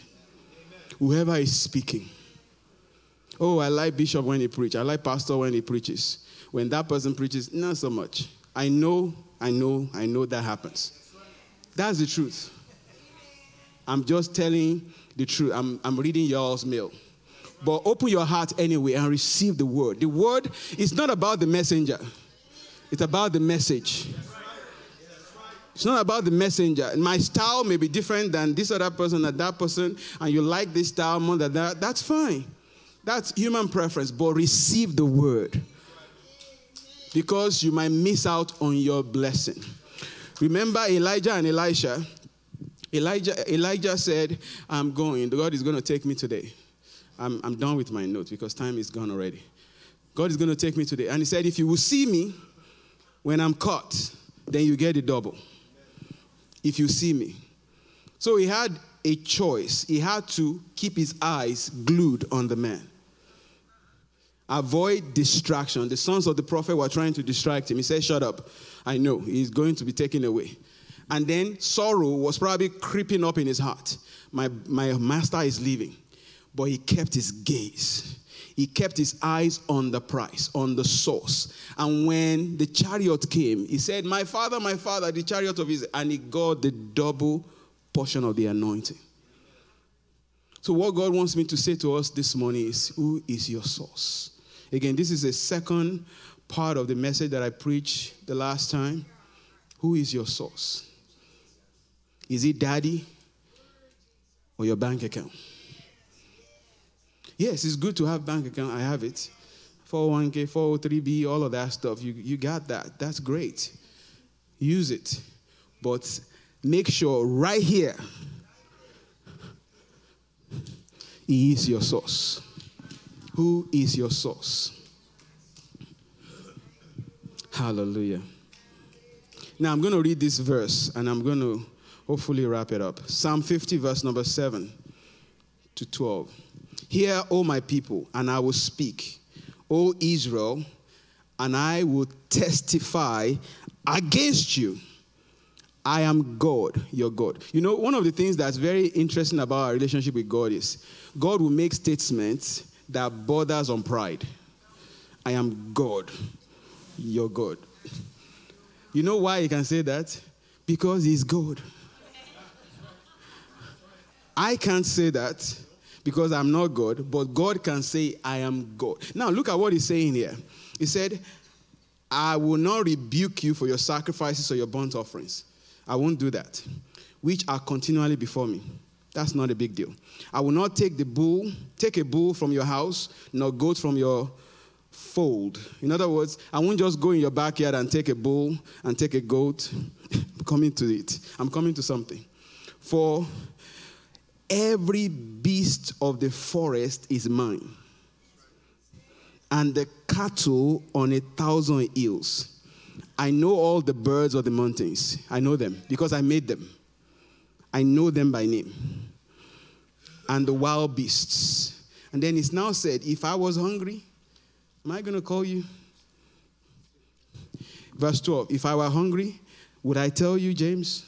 Whoever is speaking. Oh, I like Bishop when he preaches. I like Pastor when he preaches. When that person preaches, not so much. I know, I know, I know that happens. That's the truth. I'm just telling the truth. I'm, I'm reading y'all's mail. But open your heart anyway and receive the word. The word is not about the messenger, it's about the message. It's not about the messenger. My style may be different than this other person or that person, and you like this style more than that. That's fine. That's human preference, but receive the word because you might miss out on your blessing. Remember Elijah and Elisha? Elijah, Elijah said, I'm going. God is going to take me today. I'm, I'm done with my notes because time is gone already. God is going to take me today. And he said, If you will see me when I'm caught, then you get a double. If you see me. So he had a choice. He had to keep his eyes glued on the man. Avoid distraction. The sons of the prophet were trying to distract him. He said, Shut up. I know he's going to be taken away. And then sorrow was probably creeping up in his heart. My, my master is leaving. But he kept his gaze. He kept his eyes on the price, on the source. And when the chariot came, he said, My father, my father, the chariot of his, and he got the double portion of the anointing. So, what God wants me to say to us this morning is, Who is your source? Again, this is a second part of the message that I preached the last time. Who is your source? Is it daddy or your bank account? Yes, it's good to have bank account. I have it. 401k, 403b, all of that stuff. You, you got that. That's great. Use it. But make sure right here, he is your source. Who is your source? Hallelujah. Now I'm going to read this verse and I'm going to hopefully wrap it up. Psalm 50, verse number 7 to 12. Hear, O my people, and I will speak. O Israel, and I will testify against you. I am God, your God. You know, one of the things that's very interesting about our relationship with God is God will make statements that borders on pride. I am God, your God. You know why he can say that? Because he's God. I can't say that because I'm not God, but God can say, I am God. Now, look at what he's saying here. He said, I will not rebuke you for your sacrifices or your burnt offerings. I won't do that, which are continually before me. That's not a big deal. I will not take the bull, take a bull from your house, nor goat from your fold. In other words, I won't just go in your backyard and take a bull and take a goat. I'm coming to it. I'm coming to something. For every beast of the forest is mine, and the cattle on a thousand hills. I know all the birds of the mountains. I know them because I made them. I know them by name. And the wild beasts. And then it's now said, if I was hungry, am I going to call you? Verse 12, if I were hungry, would I tell you, James?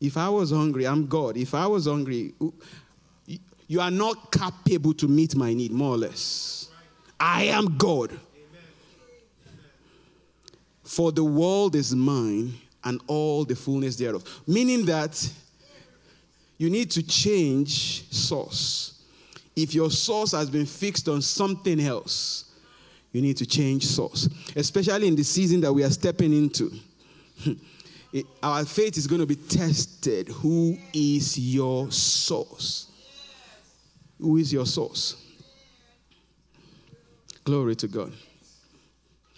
If I was hungry, I'm God. If I was hungry, you are not capable to meet my need, more or less. I am God. For the world is mine and all the fullness thereof. Meaning that you need to change source. If your source has been fixed on something else, you need to change source, especially in the season that we are stepping into. our faith is going to be tested. Who is your source? Who is your source? Glory to God.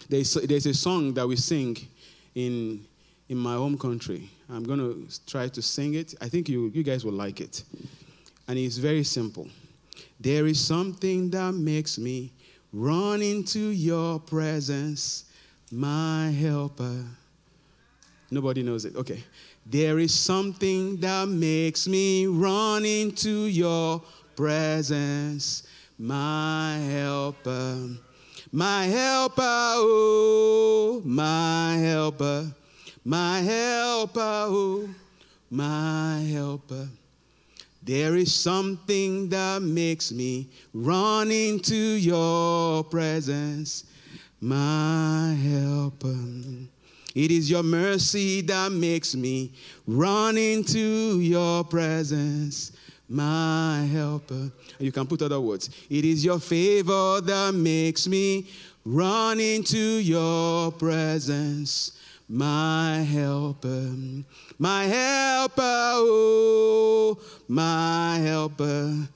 There's, there's a song that we sing in, in my home country. I'm going to try to sing it. I think you, you guys will like it. And it's very simple. There is something that makes me run into your presence, my helper. Nobody knows it. Okay. There is something that makes me run into your presence, my helper. My helper, oh, my helper, my helper, oh, my helper. There is something that makes me run into your presence, my helper. It is your mercy that makes me run into your presence, my helper. You can put other words. It is your favor that makes me run into your presence, my helper. My helper, oh, my helper,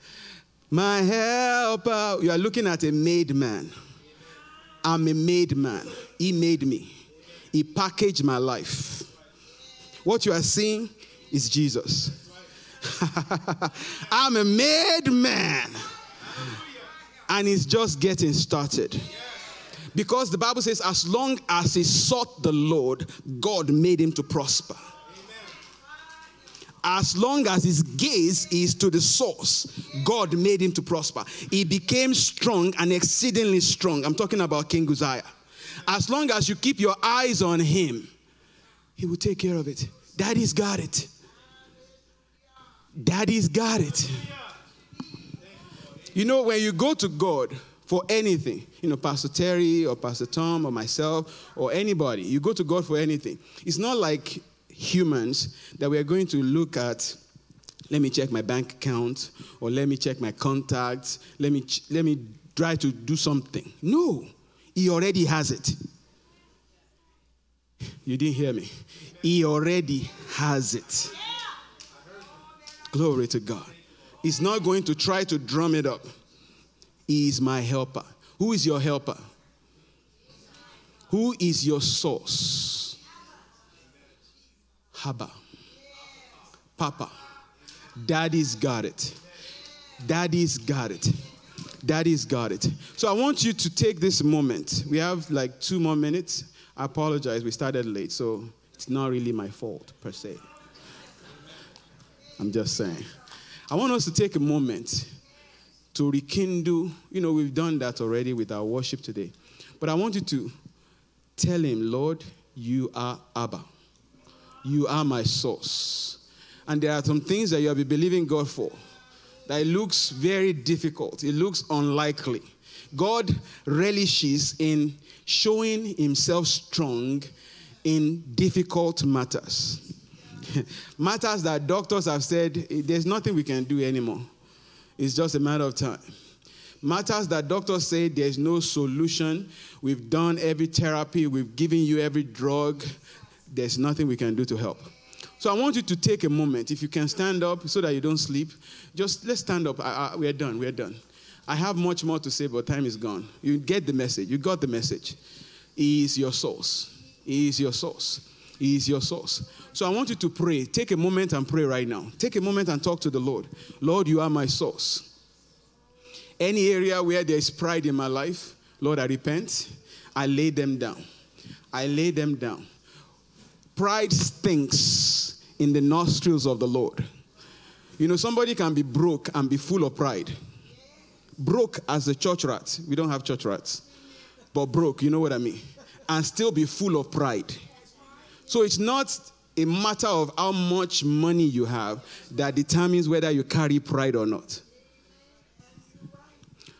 my helper. You are looking at a made man. I'm a made man. He made me. He packaged my life. What you are seeing is Jesus. I'm a made man. And he's just getting started. Because the Bible says, as long as he sought the Lord, God made him to prosper. As long as his gaze is to the source, God made him to prosper. He became strong and exceedingly strong. I'm talking about King Uzziah. As long as you keep your eyes on him, he will take care of it. Daddy's got it. Daddy's got it. You know, when you go to God for anything, you know, Pastor Terry or Pastor Tom or myself or anybody, you go to God for anything. It's not like humans that we are going to look at let me check my bank account or let me check my contacts let me ch- let me try to do something no he already has it you didn't hear me he already has it Glory to God. He's not going to try to drum it up. He is my helper. Who is your helper? Who is your source? Haba. Papa. Daddy's got it. Daddy's got it. Daddy's got it. So I want you to take this moment. We have like two more minutes. I apologize. We started late, so it's not really my fault per se. I'm just saying. I want us to take a moment to rekindle. You know, we've done that already with our worship today. But I want you to tell him, Lord, you are Abba. You are my source. And there are some things that you have been believing God for that it looks very difficult, it looks unlikely. God relishes in showing himself strong in difficult matters. matters that doctors have said eh, there's nothing we can do anymore. It's just a matter of time. Matters that doctors say there's no solution. We've done every therapy, we've given you every drug. There's nothing we can do to help. So I want you to take a moment. If you can stand up so that you don't sleep, just let's stand up. I, I, we're done. We're done. I have much more to say, but time is gone. You get the message. You got the message. He is your source. He is your source. He is your source. So I want you to pray. Take a moment and pray right now. Take a moment and talk to the Lord. Lord, you are my source. Any area where there is pride in my life, Lord, I repent. I lay them down. I lay them down. Pride stinks in the nostrils of the Lord. You know, somebody can be broke and be full of pride. Broke as a church rat. We don't have church rats. But broke, you know what I mean? And still be full of pride. So it's not a matter of how much money you have that determines whether you carry pride or not.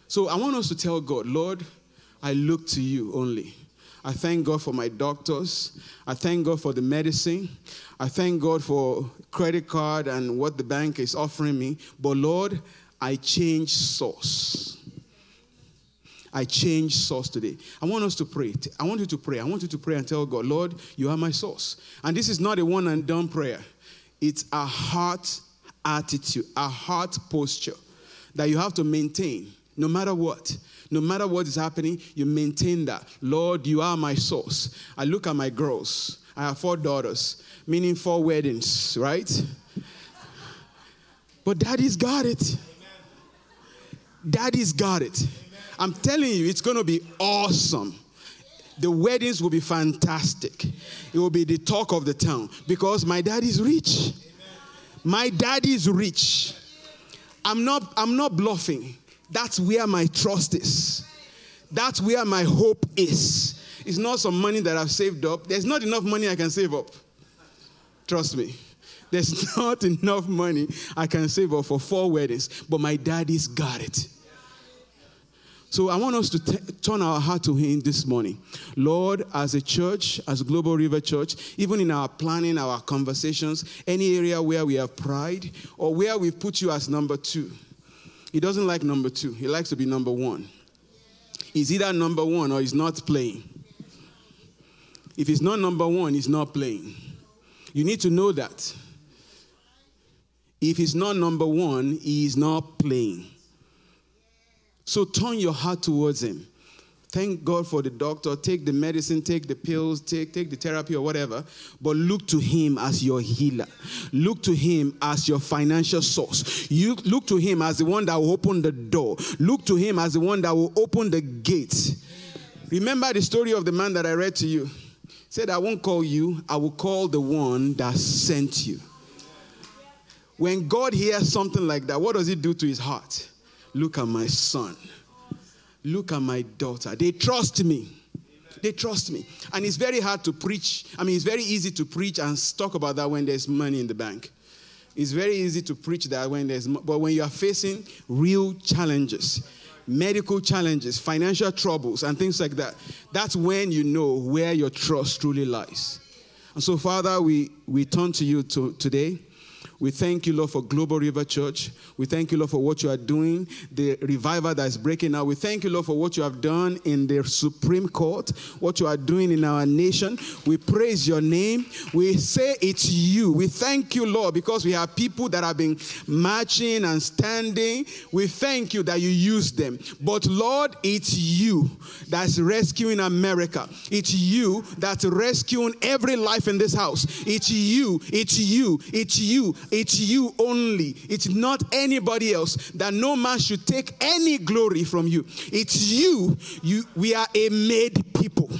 So I want us to tell God, Lord, I look to you only. I thank God for my doctors. I thank God for the medicine. I thank God for credit card and what the bank is offering me. But Lord, I change source. I change source today. I want us to pray. I want you to pray. I want you to pray and tell God, Lord, you are my source. And this is not a one and done prayer, it's a heart attitude, a heart posture that you have to maintain no matter what. No matter what is happening, you maintain that. Lord, you are my source. I look at my girls. I have four daughters, meaning four weddings, right? But daddy's got it. Daddy's got it. I'm telling you, it's going to be awesome. The weddings will be fantastic. It will be the talk of the town because my dad is rich. My dad is rich. I'm not, I'm not bluffing. That's where my trust is. That's where my hope is. It's not some money that I've saved up. There's not enough money I can save up. Trust me. There's not enough money I can save up for four weddings, but my daddy's got it. So I want us to t- turn our heart to Him this morning. Lord, as a church, as Global River Church, even in our planning, our conversations, any area where we have pride or where we've put you as number two, He doesn't like number two. He likes to be number one. He's either number one or he's not playing. If he's not number one, he's not playing. You need to know that. If he's not number one, he is not playing. So turn your heart towards Him. Thank God for the doctor. Take the medicine, take the pills, take, take the therapy or whatever. But look to Him as your healer. Look to Him as your financial source. You look to Him as the one that will open the door. Look to Him as the one that will open the gate. Remember the story of the man that I read to you. He said, I won't call you, I will call the one that sent you. When God hears something like that, what does it do to his heart? Look at my son. Look at my daughter. They trust me. They trust me. And it's very hard to preach. I mean, it's very easy to preach and talk about that when there's money in the bank. It's very easy to preach that when there's, but when you are facing real challenges, medical challenges, financial troubles, and things like that, that's when you know where your trust truly lies. And so, Father, we, we turn to you to, today. We thank you, Lord, for Global River Church. We thank you, Lord, for what you are doing, the revival that is breaking out. We thank you, Lord, for what you have done in the Supreme Court, what you are doing in our nation. We praise your name. We say it's you. We thank you, Lord, because we have people that have been marching and standing. We thank you that you use them. But, Lord, it's you that's rescuing America. It's you that's rescuing every life in this house. It's you. It's you. It's you. It's you only. It's not anybody else. That no man should take any glory from you. It's you. You we are a made people.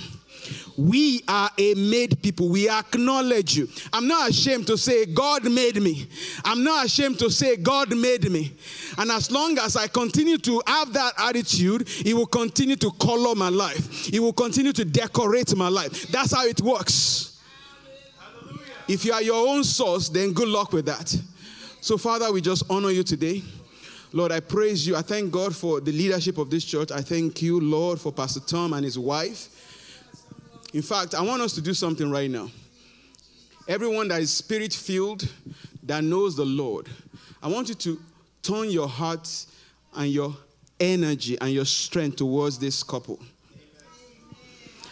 We are a made people. We acknowledge you. I'm not ashamed to say, God made me. I'm not ashamed to say, God made me. And as long as I continue to have that attitude, it will continue to color my life, it will continue to decorate my life. That's how it works. If you are your own source, then good luck with that. So, Father, we just honor you today. Lord, I praise you. I thank God for the leadership of this church. I thank you, Lord, for Pastor Tom and his wife. In fact, I want us to do something right now. Everyone that is spirit filled, that knows the Lord, I want you to turn your heart and your energy and your strength towards this couple.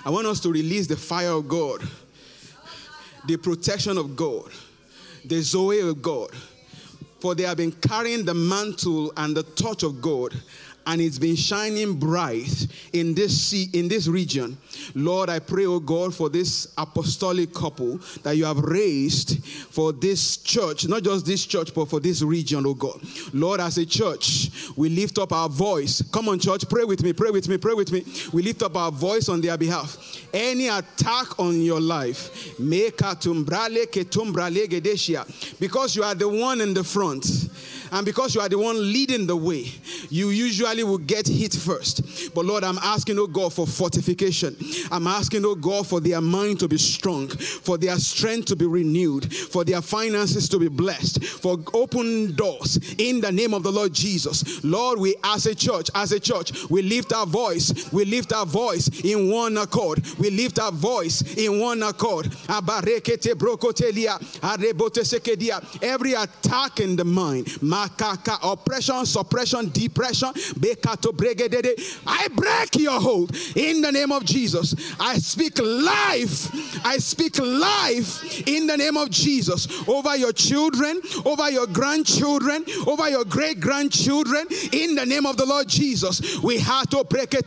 I want us to release the fire of God, the protection of God, the Zoe of God. For they have been carrying the mantle and the touch of God and it's been shining bright in this sea, in this region. Lord, I pray, oh God, for this apostolic couple that you have raised for this church, not just this church, but for this region, oh God. Lord, as a church, we lift up our voice. Come on, church, pray with me, pray with me, pray with me. We lift up our voice on their behalf. Any attack on your life, because you are the one in the front and because you are the one leading the way, you usually will get hit first. But Lord, I'm asking, oh God, for fortification. I'm asking, oh God, for their mind to be strong, for their strength to be renewed, for their finances to be blessed, for open doors in the name of the Lord Jesus. Lord, we as a church, as a church, we lift our voice, we lift our voice in one accord. We lift our voice in one accord. Every attack in the mind, oppression, suppression, depression. I break your hold in the name of Jesus. I speak life. I speak life in the name of Jesus over your children, over your grandchildren, over your great grandchildren in the name of the Lord Jesus. We have to break it.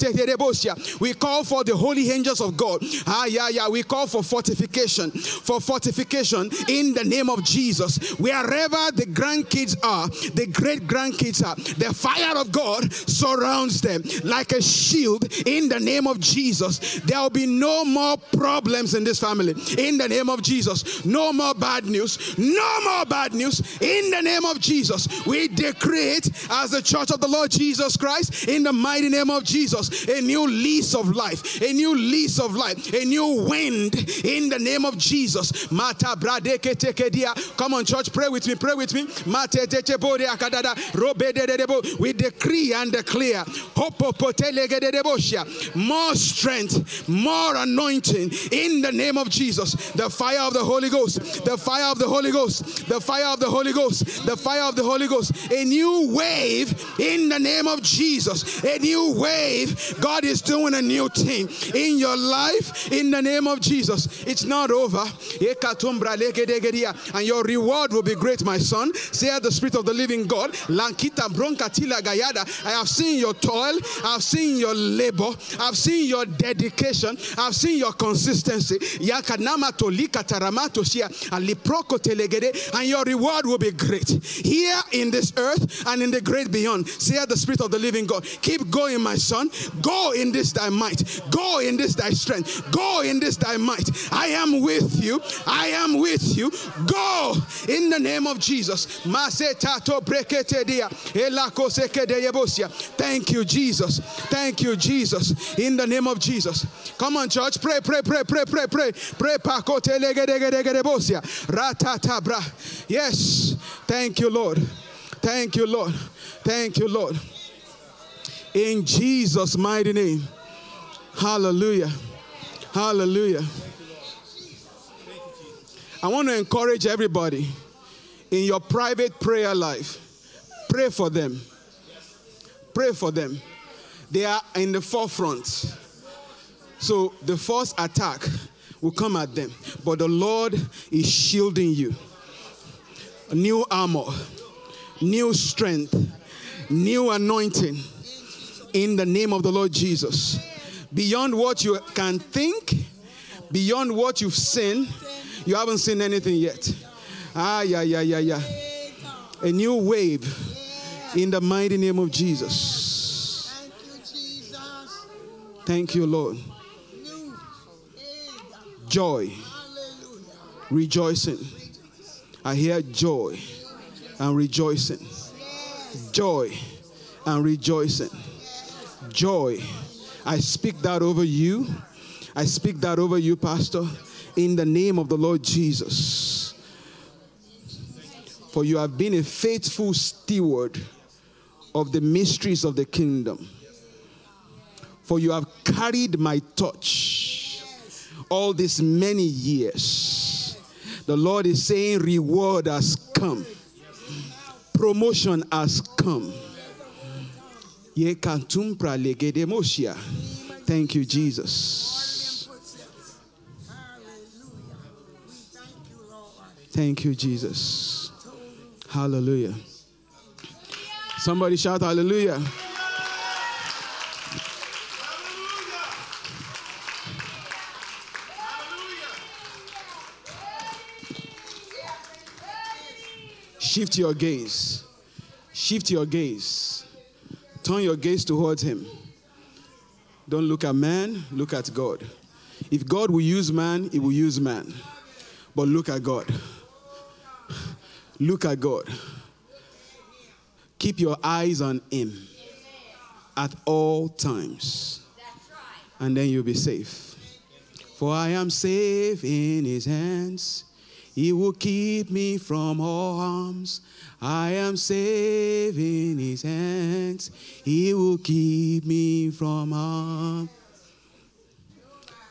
We call for the holy angels of God. Ah, yeah, yeah. We call for fortification, for fortification in the name of Jesus. Wherever the grandkids are, the great grandkids are. The fire of God surrounds them like a shield in the name of Jesus. There will be no more problems in this family in the name of Jesus. No more bad news. No more bad news in the name of Jesus. We decree it as the church of the Lord Jesus Christ in the mighty name of Jesus. A new lease of life, a new lease of life, a new wind in the name of Jesus. Come on, church, pray with me, pray with me. We decree and declare more strength, more anointing in the name of Jesus. The fire of the Holy Ghost, the fire of the Holy Ghost, the fire of the Holy Ghost, the fire of the Holy Ghost. A new wave in the name of Jesus. A new wave. God is doing a new thing in your life in the name of Jesus. It's not over. And your reward will be great, my son. Say the Spirit of the living God. Lankita bronkatila gayada. I have seen your toil. I've seen your labor. I've seen your dedication. I've seen your consistency. Aliproko. And your reward will be great here in this earth and in the great beyond. Say the Spirit of the living God. Keep going, my son. Go in this thy might. Go in this thy strength. Go in this thy might. I am with you. I am with you. Go in the name of Jesus. Thank you, Jesus. Thank you, Jesus. In the name of Jesus. Come on, church. Pray, pray, pray, pray, pray, pray. Pray. Yes. Thank you, Lord. Thank you, Lord. Thank you, Lord. In Jesus' mighty name. Hallelujah. Hallelujah. I want to encourage everybody in your private prayer life. Pray for them. Pray for them. They are in the forefront. So the first attack will come at them. But the Lord is shielding you. New armor, new strength, new anointing in the name of the Lord Jesus. Beyond what you can think, beyond what you've seen, you haven't seen anything yet. Ah, yeah, yeah, yeah, yeah. A new wave in the mighty name of Jesus. Thank you, Lord. Joy, rejoicing. I hear joy and rejoicing. Joy and rejoicing. Joy. I speak that over you. I speak that over you, Pastor in the name of the Lord Jesus. For you have been a faithful steward of the mysteries of the kingdom. For you have carried my touch all these many years. The Lord is saying, Reward has come. Promotion has come. Thank you, Jesus. Thank you, Jesus. Hallelujah. Somebody shout hallelujah. Shift your gaze. Shift your gaze. Turn your gaze towards Him. Don't look at man, look at God. If God will use man, He will use man. But look at God. Look at God. Keep your eyes on Him at all times. And then you'll be safe. For I am safe in His hands. He will keep me from all harms. I am safe in His hands. He will keep me from harm.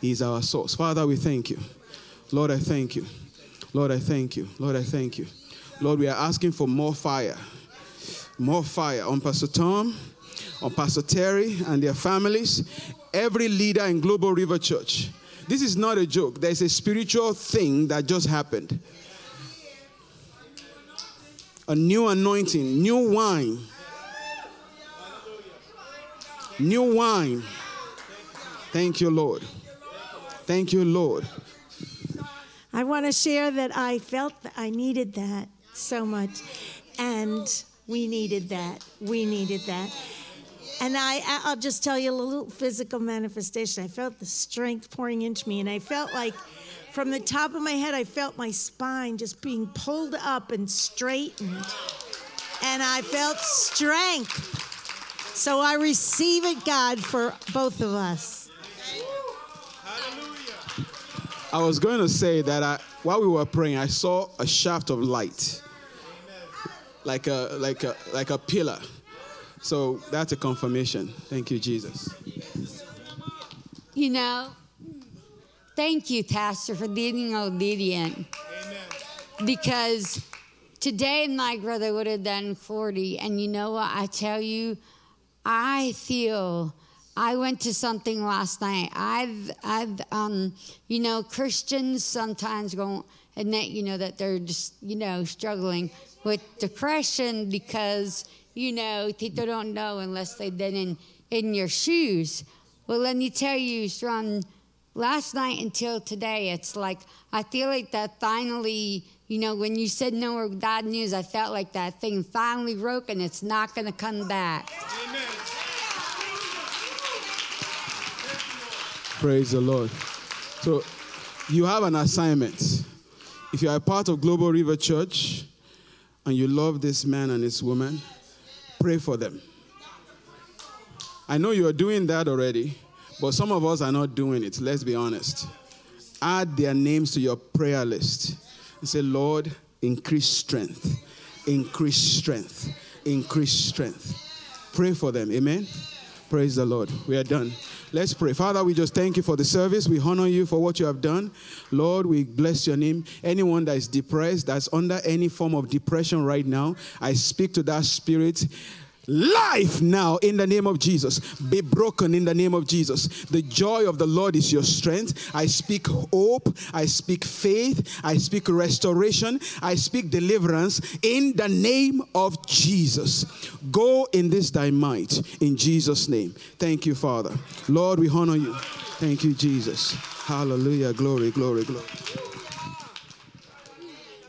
He's our source. Father, we thank you. Lord, I thank you. Lord, I thank you. Lord, I thank you. Lord, we are asking for more fire. More fire on Pastor Tom, on Pastor Terry and their families, every leader in Global River Church. This is not a joke. There's a spiritual thing that just happened. A new anointing, new wine. New wine. Thank you, Lord. Thank you, Lord.
I want to share that I felt that I needed that so much. And we needed that. We needed that. And I, I'll just tell you a little physical manifestation. I felt the strength pouring into me, and I felt like from the top of my head, I felt my spine just being pulled up and straightened. And I felt strength. So I receive it, God, for both of us.
I was going to say that I, while we were praying, I saw a shaft of light, like a like a like a pillar. So that's a confirmation. Thank you, Jesus.
You know, thank you, Pastor, for being obedient. Amen. Because today my brother would have done 40. And you know what? I tell you, I feel. I went to something last night. I've, I've, um, you know, Christians sometimes won't admit, you know, that they're just, you know, struggling with depression because you know, people don't know unless they've been in, in your shoes. Well, let me tell you, from last night until today, it's like I feel like that finally, you know, when you said no more bad news, I felt like that thing finally broke and it's not going to come back. Amen.
Praise the Lord. So, you have an assignment. If you are a part of Global River Church and you love this man and this woman, pray for them. I know you are doing that already, but some of us are not doing it. Let's be honest. Add their names to your prayer list and say, Lord, increase strength, increase strength, increase strength. Pray for them. Amen. Praise the Lord. We are done. Let's pray. Father, we just thank you for the service. We honor you for what you have done. Lord, we bless your name. Anyone that is depressed, that's under any form of depression right now, I speak to that spirit life now in the name of Jesus. Be broken in the name of Jesus. The joy of the Lord is your strength. I speak hope. I speak faith. I speak restoration. I speak deliverance in the name of Jesus. Go in this thy might in Jesus' name. Thank you, Father. Lord, we honor you. Thank you, Jesus. Hallelujah. Glory, glory, glory.